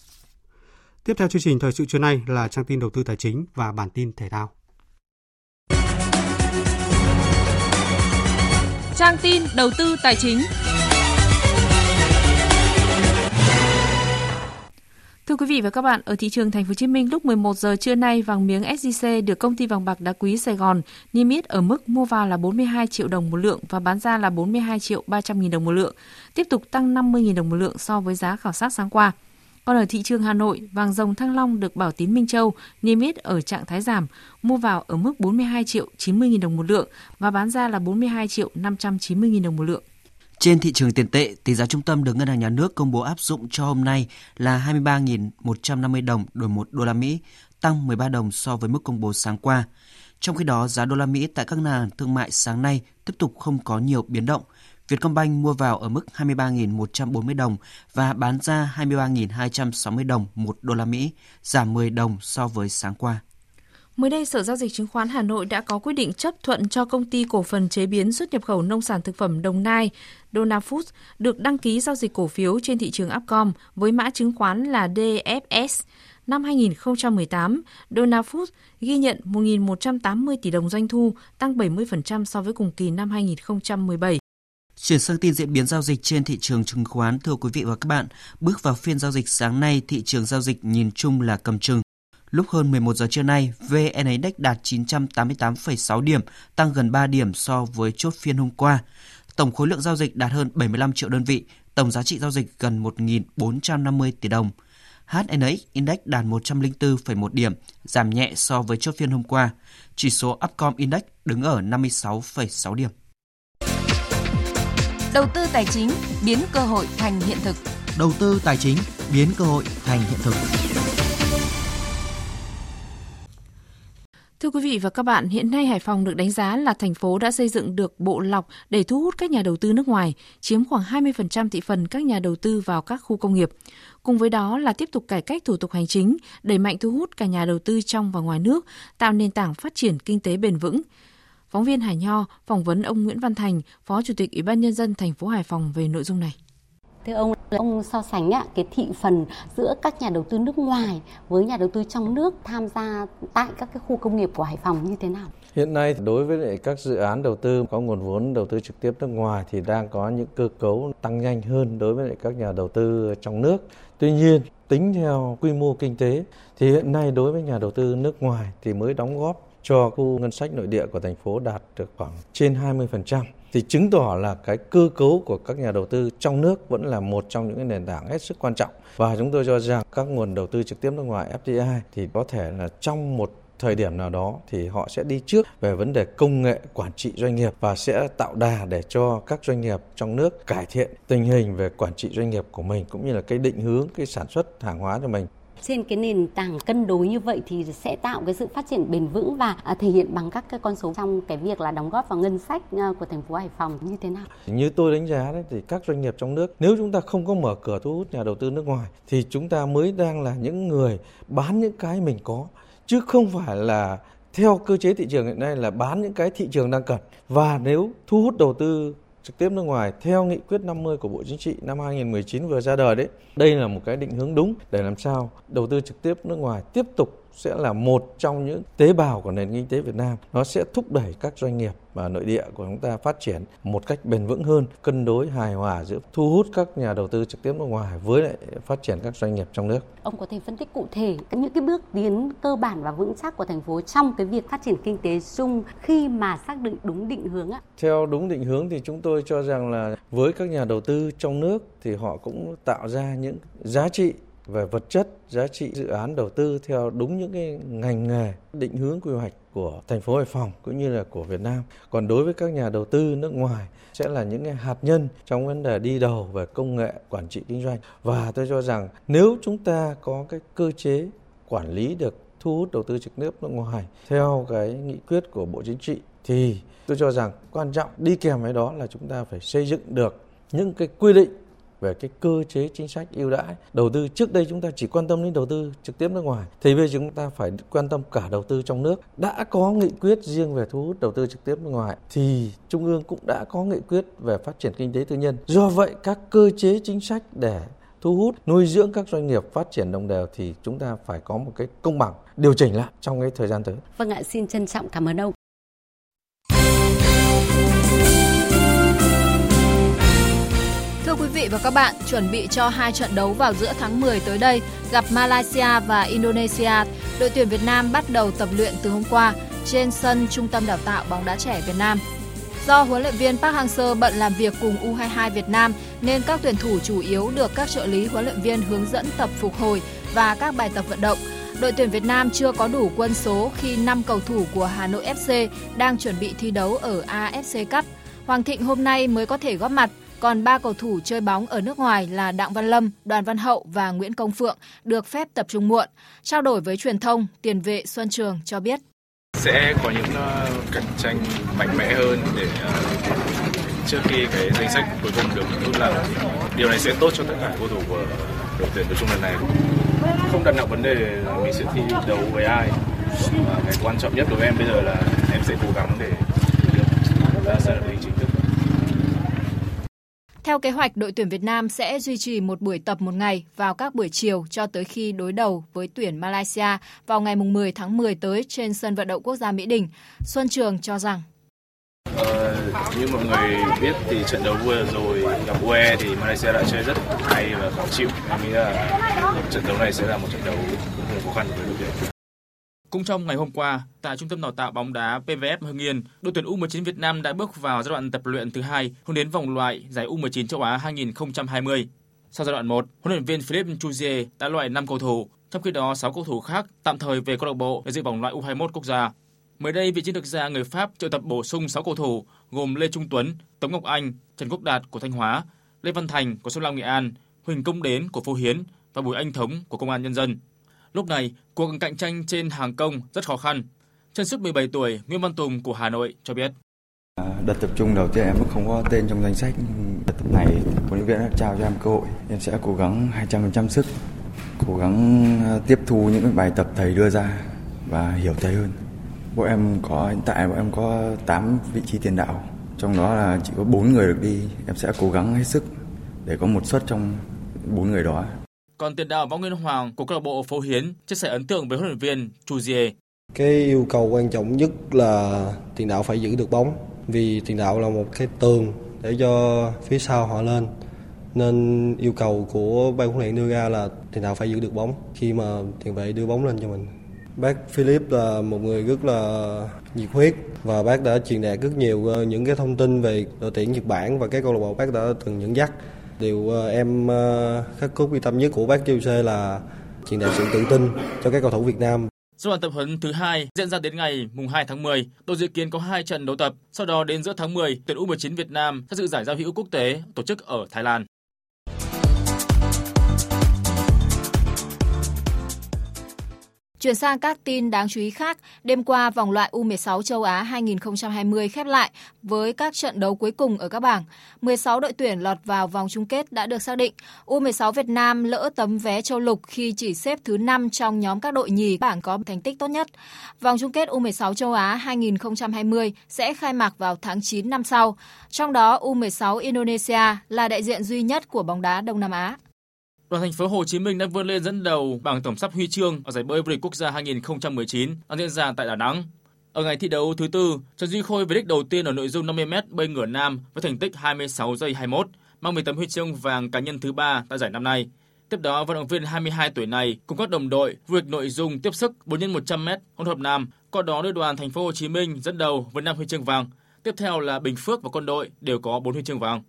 Speaker 1: Tiếp theo chương trình thời sự trưa nay là trang tin đầu tư tài chính và bản tin thể thao.
Speaker 32: Trang tin đầu tư tài chính. Thưa quý vị và các bạn, ở thị trường Thành phố Hồ Chí Minh lúc 11 giờ trưa nay, vàng miếng SJC được công ty vàng bạc đá quý Sài Gòn niêm yết ở mức mua vào là 42 triệu đồng một lượng và bán ra là 42 triệu 300 nghìn đồng một lượng, tiếp tục tăng 50 nghìn đồng một lượng so với giá khảo sát sáng qua. Còn ở thị trường Hà Nội, vàng dòng Thăng Long được Bảo Tín Minh Châu niêm yết ở trạng thái giảm, mua vào ở mức 42 triệu 90 nghìn đồng một lượng và bán ra là 42 triệu 590 nghìn đồng một lượng.
Speaker 33: Trên thị trường tiền tệ, tỷ giá trung tâm được Ngân hàng Nhà nước công bố áp dụng cho hôm nay là 23.150 đồng đổi 1 đô la Mỹ, tăng 13 đồng so với mức công bố sáng qua. Trong khi đó, giá đô la Mỹ tại các ngân hàng thương mại sáng nay tiếp tục không có nhiều biến động. Vietcombank mua vào ở mức 23.140 đồng và bán ra 23.260 đồng một đô la Mỹ, giảm 10 đồng so với sáng qua.
Speaker 32: Mới đây, Sở Giao dịch Chứng khoán Hà Nội đã có quyết định chấp thuận cho công ty cổ phần chế biến xuất nhập khẩu nông sản thực phẩm Đồng Nai, Dona Foods, được đăng ký giao dịch cổ phiếu trên thị trường Upcom với mã chứng khoán là DFS. Năm 2018, Dona Foods ghi nhận 1.180 tỷ đồng doanh thu, tăng 70% so với cùng kỳ năm 2017.
Speaker 33: Chuyển sang tin diễn biến giao dịch trên thị trường chứng khoán, thưa quý vị và các bạn, bước vào phiên giao dịch sáng nay, thị trường giao dịch nhìn chung là cầm chừng. Lúc hơn 11 giờ trưa nay, VN Index đạt 988,6 điểm, tăng gần 3 điểm so với chốt phiên hôm qua. Tổng khối lượng giao dịch đạt hơn 75 triệu đơn vị, tổng giá trị giao dịch gần 1.450 tỷ đồng. HNX Index đạt 104,1 điểm, giảm nhẹ so với chốt phiên hôm qua. Chỉ số Upcom Index đứng ở 56,6 điểm.
Speaker 32: Đầu tư tài chính biến cơ hội thành hiện thực.
Speaker 33: Đầu tư tài chính biến cơ hội thành hiện thực.
Speaker 32: Thưa quý vị và các bạn, hiện nay Hải Phòng được đánh giá là thành phố đã xây dựng được bộ lọc để thu hút các nhà đầu tư nước ngoài, chiếm khoảng 20% thị phần các nhà đầu tư vào các khu công nghiệp. Cùng với đó là tiếp tục cải cách thủ tục hành chính, đẩy mạnh thu hút cả nhà đầu tư trong và ngoài nước, tạo nền tảng phát triển kinh tế bền vững. Phóng viên Hải Nho phỏng vấn ông Nguyễn Văn Thành, Phó Chủ tịch Ủy ban nhân dân thành phố Hải Phòng về nội dung này.
Speaker 34: Thưa ông, ông so sánh ạ, cái thị phần giữa các nhà đầu tư nước ngoài với nhà đầu tư trong nước tham gia tại các cái khu công nghiệp của Hải Phòng như thế nào?
Speaker 35: Hiện nay đối với các dự án đầu tư có nguồn vốn đầu tư trực tiếp nước ngoài thì đang có những cơ cấu tăng nhanh hơn đối với các nhà đầu tư trong nước. Tuy nhiên, tính theo quy mô kinh tế thì hiện nay đối với nhà đầu tư nước ngoài thì mới đóng góp cho khu ngân sách nội địa của thành phố đạt được khoảng trên 20% thì chứng tỏ là cái cơ cấu của các nhà đầu tư trong nước vẫn là một trong những cái nền tảng hết sức quan trọng. Và chúng tôi cho rằng các nguồn đầu tư trực tiếp nước ngoài FDI thì có thể là trong một thời điểm nào đó thì họ sẽ đi trước về vấn đề công nghệ quản trị doanh nghiệp và sẽ tạo đà để cho các doanh nghiệp trong nước cải thiện tình hình về quản trị doanh nghiệp của mình, cũng như là cái định hướng, cái sản xuất hàng hóa cho mình
Speaker 34: trên cái nền tảng cân đối như vậy thì sẽ tạo cái sự phát triển bền vững và à, thể hiện bằng các cái con số trong cái việc là đóng góp vào ngân sách à, của thành phố Hải Phòng như thế nào?
Speaker 35: Như tôi đánh giá đấy, thì các doanh nghiệp trong nước, nếu chúng ta không có mở cửa thu hút nhà đầu tư nước ngoài, thì chúng ta mới đang là những người bán những cái mình có, chứ không phải là theo cơ chế thị trường hiện nay là bán những cái thị trường đang cần và nếu thu hút đầu tư trực tiếp nước ngoài theo nghị quyết 50 của Bộ Chính trị năm 2019 vừa ra đời đấy. Đây là một cái định hướng đúng để làm sao đầu tư trực tiếp nước ngoài tiếp tục sẽ là một trong những tế bào của nền kinh tế Việt Nam. Nó sẽ thúc đẩy các doanh nghiệp và nội địa của chúng ta phát triển một cách bền vững hơn, cân đối hài hòa giữa thu hút các nhà đầu tư trực tiếp nước ngoài với lại phát triển các doanh nghiệp trong nước.
Speaker 34: Ông có thể phân tích cụ thể những cái bước tiến cơ bản và vững chắc của thành phố trong cái việc phát triển kinh tế chung khi mà xác định đúng định hướng ạ?
Speaker 35: Theo đúng định hướng thì chúng tôi cho rằng là với các nhà đầu tư trong nước thì họ cũng tạo ra những giá trị về vật chất, giá trị dự án đầu tư theo đúng những cái ngành nghề, định hướng quy hoạch của thành phố Hải Phòng cũng như là của Việt Nam. Còn đối với các nhà đầu tư nước ngoài sẽ là những cái hạt nhân trong vấn đề đi đầu về công nghệ quản trị kinh doanh. Và tôi cho rằng nếu chúng ta có cái cơ chế quản lý được thu hút đầu tư trực tiếp nước ngoài theo cái nghị quyết của Bộ Chính trị thì tôi cho rằng quan trọng đi kèm với đó là chúng ta phải xây dựng được những cái quy định về cái cơ chế chính sách ưu đãi đầu tư trước đây chúng ta chỉ quan tâm đến đầu tư trực tiếp nước ngoài thì bây giờ chúng ta phải quan tâm cả đầu tư trong nước đã có nghị quyết riêng về thu hút đầu tư trực tiếp nước ngoài thì trung ương cũng đã có nghị quyết về phát triển kinh tế tư nhân do vậy các cơ chế chính sách để thu hút nuôi dưỡng các doanh nghiệp phát triển đồng đều thì chúng ta phải có một cái công bằng điều chỉnh lại trong cái thời gian tới.
Speaker 34: Vâng ạ, xin trân trọng cảm ơn ông.
Speaker 36: Thưa quý vị và các bạn, chuẩn bị cho hai trận đấu vào giữa tháng 10 tới đây gặp Malaysia và Indonesia, đội tuyển Việt Nam bắt đầu tập luyện từ hôm qua trên sân Trung tâm Đào tạo bóng đá trẻ Việt Nam. Do huấn luyện viên Park Hang-seo bận làm việc cùng U22 Việt Nam nên các tuyển thủ chủ yếu được các trợ lý huấn luyện viên hướng dẫn tập phục hồi và các bài tập vận động. Đội tuyển Việt Nam chưa có đủ quân số khi 5 cầu thủ của Hà Nội FC đang chuẩn bị thi đấu ở AFC Cup. Hoàng Thịnh hôm nay mới có thể góp mặt còn ba cầu thủ chơi bóng ở nước ngoài là Đặng Văn Lâm, Đoàn Văn Hậu và Nguyễn Công Phượng được phép tập trung muộn. Trao đổi với truyền thông, tiền vệ Xuân Trường cho biết.
Speaker 37: Sẽ có những ờ, cạnh tranh mạnh mẽ hơn để ờ, trước khi cái danh sách cuối cùng được rút lại. Điều này sẽ tốt cho tất cả cầu thủ của đội tuyển nói chung lần này. Không đặt nặng vấn đề là mình sẽ thi đấu với ai. mà cái quan trọng nhất đối với em bây giờ là em sẽ cố gắng để được ra sân ở chính thức.
Speaker 36: Theo kế hoạch, đội tuyển Việt Nam sẽ duy trì một buổi tập một ngày vào các buổi chiều cho tới khi đối đầu với tuyển Malaysia vào ngày 10 tháng 10 tới trên sân vận động quốc gia Mỹ Đình. Xuân Trường cho rằng
Speaker 37: Ờ, như mọi người biết thì trận đấu vừa rồi gặp UE thì Malaysia đã chơi rất hay và khó chịu. Em nghĩ là trận đấu này sẽ là một trận đấu rất khó khăn với đội tuyển.
Speaker 38: Cũng trong ngày hôm qua, tại Trung tâm đào tạo bóng đá PVF Hưng Yên, đội tuyển U19 Việt Nam đã bước vào giai đoạn tập luyện thứ hai hướng đến vòng loại giải U19 châu Á 2020. Sau giai đoạn 1, huấn luyện viên Philip Chuzier đã loại 5 cầu thủ, trong khi đó 6 cầu thủ khác tạm thời về câu lạc bộ để dự vòng loại U21 quốc gia. Mới đây, vị chiến lược gia người Pháp triệu tập bổ sung 6 cầu thủ gồm Lê Trung Tuấn, Tống Ngọc Anh, Trần Quốc Đạt của Thanh Hóa, Lê Văn Thành của Sông Lam Nghệ An, Huỳnh Công Đến của Phú Hiến và Bùi Anh Thống của Công an Nhân dân. Lúc này, cuộc cạnh tranh trên hàng công rất khó khăn. Chân sức 17 tuổi, Nguyễn Văn Tùng của Hà Nội cho biết.
Speaker 30: À, đợt tập trung đầu tiên em không có tên trong danh sách. Đợt tập này, huấn luyện viên đã trao cho em cơ hội. Em sẽ cố gắng 200% sức, cố gắng à, tiếp thu những bài tập thầy đưa ra và hiểu thầy hơn.
Speaker 39: Bọn em có hiện tại bọn em có 8 vị trí tiền đạo, trong đó là chỉ có 4 người được đi. Em sẽ cố gắng hết sức để có một suất trong 4 người đó.
Speaker 38: Còn tiền đạo Võ Nguyên Hoàng của câu lạc bộ Phố Hiến chia sẻ ấn tượng với huấn luyện viên Chu Diê.
Speaker 30: Cái yêu cầu quan trọng nhất là tiền đạo phải giữ được bóng, vì tiền đạo là một cái tường để cho phía sau họ lên. Nên yêu cầu của ban huấn luyện đưa ra là tiền đạo phải giữ được bóng. Khi mà tiền vệ đưa bóng lên cho mình. Bác Philip là một người rất là nhiệt huyết và bác đã truyền đạt rất nhiều ờ, những cái thông tin về đội tuyển Nhật Bản và cái câu lạc bộ bác đã từng dẫn dắt điều ờ, em ờ, khắc cốt ghi tâm nhất của bác Chelsea là truyền đạt sự tự tin cho các cầu thủ Việt Nam
Speaker 38: Giai đoạn tập huấn thứ hai diễn ra đến ngày mùng 2 tháng 10, đội dự kiến có 2 trận đấu tập. Sau đó đến giữa tháng 10, tuyển U19 Việt Nam sẽ dự giải giao hữu quốc tế tổ chức ở Thái Lan.
Speaker 36: Chuyển sang các tin đáng chú ý khác, đêm qua vòng loại U16 châu Á 2020 khép lại với các trận đấu cuối cùng ở các bảng. 16 đội tuyển lọt vào vòng chung kết đã được xác định. U16 Việt Nam lỡ tấm vé châu lục khi chỉ xếp thứ 5 trong nhóm các đội nhì bảng có thành tích tốt nhất. Vòng chung kết U16 châu Á 2020 sẽ khai mạc vào tháng 9 năm sau. Trong đó U16 Indonesia là đại diện duy nhất của bóng đá Đông Nam Á.
Speaker 38: Đoàn thành phố Hồ Chí Minh đã vươn lên dẫn đầu bảng tổng sắp huy chương ở giải bơi vô địch quốc gia 2019 đang diễn ra tại Đà Nẵng. Ở ngày thi đấu thứ tư, Trần Duy Khôi về đích đầu tiên ở nội dung 50m bơi ngửa nam với thành tích 26 giây 21, mang về tấm huy chương vàng cá nhân thứ ba tại giải năm nay. Tiếp đó, vận động viên 22 tuổi này cùng các đồng đội vô địch nội dung tiếp sức 4x100m hỗn hợp nam, qua đó đưa đoàn thành phố Hồ Chí Minh dẫn đầu với 5 huy chương vàng. Tiếp theo là Bình Phước và Quân đội đều có 4 huy chương vàng.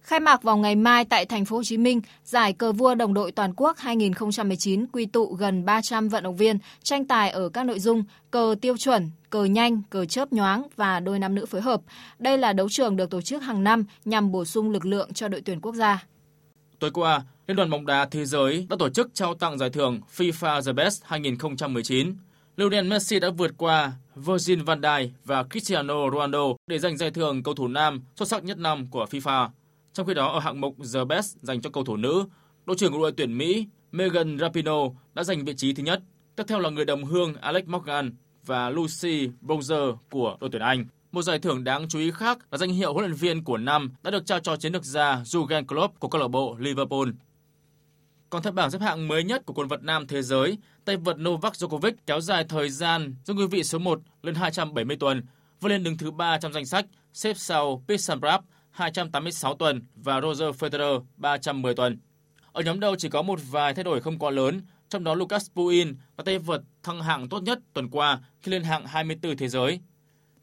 Speaker 36: Khai mạc vào ngày mai tại thành phố Hồ Chí Minh, giải cờ vua đồng đội toàn quốc 2019 quy tụ gần 300 vận động viên tranh tài ở các nội dung cờ tiêu chuẩn, cờ nhanh, cờ chớp nhoáng và đôi nam nữ phối hợp. Đây là đấu trường được tổ chức hàng năm nhằm bổ sung lực lượng cho đội tuyển quốc gia.
Speaker 38: Tối qua, Liên đoàn bóng đá thế giới đã tổ chức trao tặng giải thưởng FIFA The Best 2019. Lionel Messi đã vượt qua Virgil van Dijk và Cristiano Ronaldo để giành giải thưởng cầu thủ nam xuất sắc nhất năm của FIFA. Trong khi đó ở hạng mục The Best dành cho cầu thủ nữ, đội trưởng của đội tuyển Mỹ Megan Rapinoe đã giành vị trí thứ nhất. Tiếp theo là người đồng hương Alex Morgan và Lucy Bowser của đội tuyển Anh. Một giải thưởng đáng chú ý khác là danh hiệu huấn luyện viên của năm đã được trao cho chiến lược gia Jurgen Klopp của câu lạc bộ Liverpool. Còn theo bảng xếp hạng mới nhất của quần vợt nam thế giới, tay vợt Novak Djokovic kéo dài thời gian giữ ngôi vị số 1 lên 270 tuần, vươn lên đứng thứ 3 trong danh sách, xếp sau Pete Sampras 286 tuần và Roger Federer 310 tuần. Ở nhóm đầu chỉ có một vài thay đổi không quá lớn, trong đó Lucas Puin và tay vợt thăng hạng tốt nhất tuần qua khi lên hạng 24 thế giới.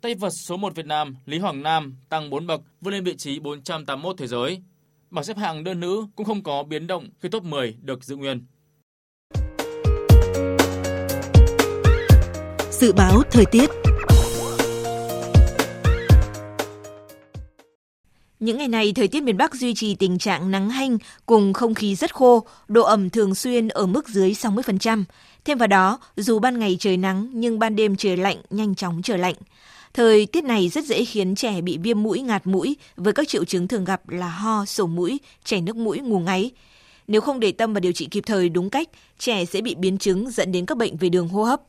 Speaker 38: Tay vợt số 1 Việt Nam Lý Hoàng Nam tăng 4 bậc vươn lên vị trí 481 thế giới. Bảng xếp hạng đơn nữ cũng không có biến động khi top 10 được giữ nguyên.
Speaker 20: Dự báo thời tiết Những ngày này, thời tiết miền Bắc duy trì tình trạng nắng hanh cùng không khí rất khô, độ ẩm thường xuyên ở mức dưới 60%. Thêm vào đó, dù ban ngày trời nắng nhưng ban đêm trời lạnh, nhanh chóng trở lạnh. Thời tiết này rất dễ khiến trẻ bị viêm mũi, ngạt mũi với các triệu chứng thường gặp là ho, sổ mũi, chảy nước mũi, ngủ ngáy. Nếu không để tâm và điều trị kịp thời đúng cách, trẻ sẽ bị biến chứng dẫn đến các bệnh về đường hô hấp.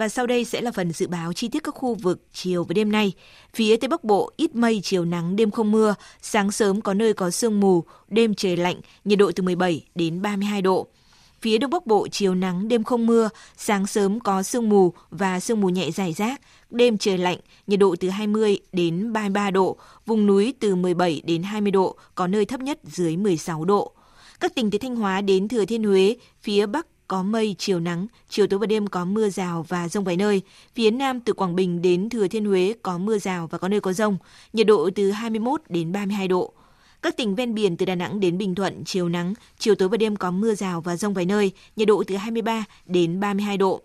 Speaker 20: Và sau đây sẽ là phần dự báo chi tiết các khu vực chiều và đêm nay. Phía Tây Bắc Bộ ít mây, chiều nắng, đêm không mưa, sáng sớm có nơi có sương mù, đêm trời lạnh, nhiệt độ từ 17 đến 32 độ. Phía Đông Bắc Bộ chiều nắng, đêm không mưa, sáng sớm có sương mù và sương mù nhẹ dài rác, đêm trời lạnh, nhiệt độ từ 20 đến 33 độ, vùng núi từ 17 đến 20 độ, có nơi thấp nhất dưới 16 độ. Các tỉnh từ Thanh Hóa đến Thừa Thiên Huế, phía Bắc có mây, chiều nắng, chiều tối và đêm có mưa rào và rông vài nơi. Phía Nam từ Quảng Bình đến Thừa Thiên Huế có mưa rào và có nơi có rông, nhiệt độ từ 21 đến 32 độ. Các tỉnh ven biển từ Đà Nẵng đến Bình Thuận, chiều nắng, chiều tối và đêm có mưa rào và rông vài nơi, nhiệt độ từ 23 đến 32 độ.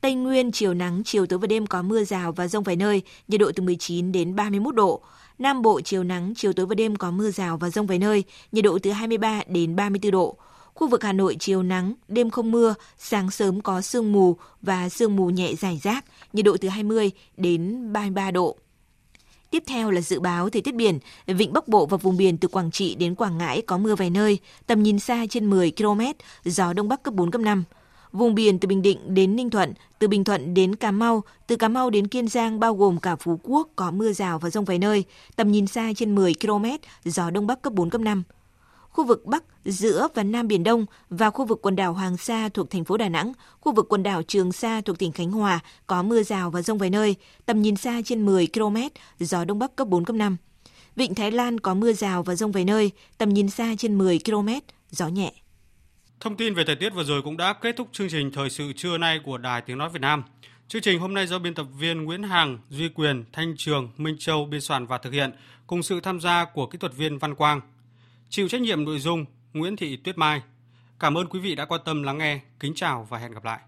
Speaker 20: Tây Nguyên, chiều nắng, chiều tối và đêm có mưa rào và rông vài nơi, nhiệt độ từ 19 đến 31 độ. Nam Bộ, chiều nắng, chiều tối và đêm có mưa rào và rông vài nơi, nhiệt độ từ 23 đến 34 độ. Khu vực Hà Nội chiều nắng, đêm không mưa, sáng sớm có sương mù và sương mù nhẹ rải rác, nhiệt độ từ 20 đến 33 độ. Tiếp theo là dự báo thời tiết biển, vịnh Bắc Bộ và vùng biển từ Quảng Trị đến Quảng Ngãi có mưa vài nơi, tầm nhìn xa trên 10 km, gió đông bắc cấp 4 cấp 5. Vùng biển từ Bình Định đến Ninh Thuận, từ Bình Thuận đến Cà Mau, từ Cà Mau đến Kiên Giang bao gồm cả Phú Quốc có mưa rào và rông vài nơi, tầm nhìn xa trên 10 km, gió Đông Bắc cấp 4, cấp 5 khu vực Bắc, giữa và Nam Biển Đông và khu vực quần đảo Hoàng Sa thuộc thành phố Đà Nẵng, khu vực quần đảo Trường Sa thuộc tỉnh Khánh Hòa có mưa rào và rông vài nơi, tầm nhìn xa trên 10 km, gió Đông Bắc cấp 4, cấp 5. Vịnh Thái Lan có mưa rào và rông vài nơi, tầm nhìn xa trên 10 km, gió nhẹ.
Speaker 1: Thông tin về thời tiết vừa rồi cũng đã kết thúc chương trình Thời sự trưa nay của Đài Tiếng Nói Việt Nam. Chương trình hôm nay do biên tập viên Nguyễn Hằng, Duy Quyền, Thanh Trường, Minh Châu biên soạn và thực hiện, cùng sự tham gia của kỹ thuật viên Văn Quang. Chịu trách nhiệm nội dung Nguyễn Thị Tuyết Mai. Cảm ơn quý vị đã quan tâm lắng nghe. Kính chào và hẹn gặp lại.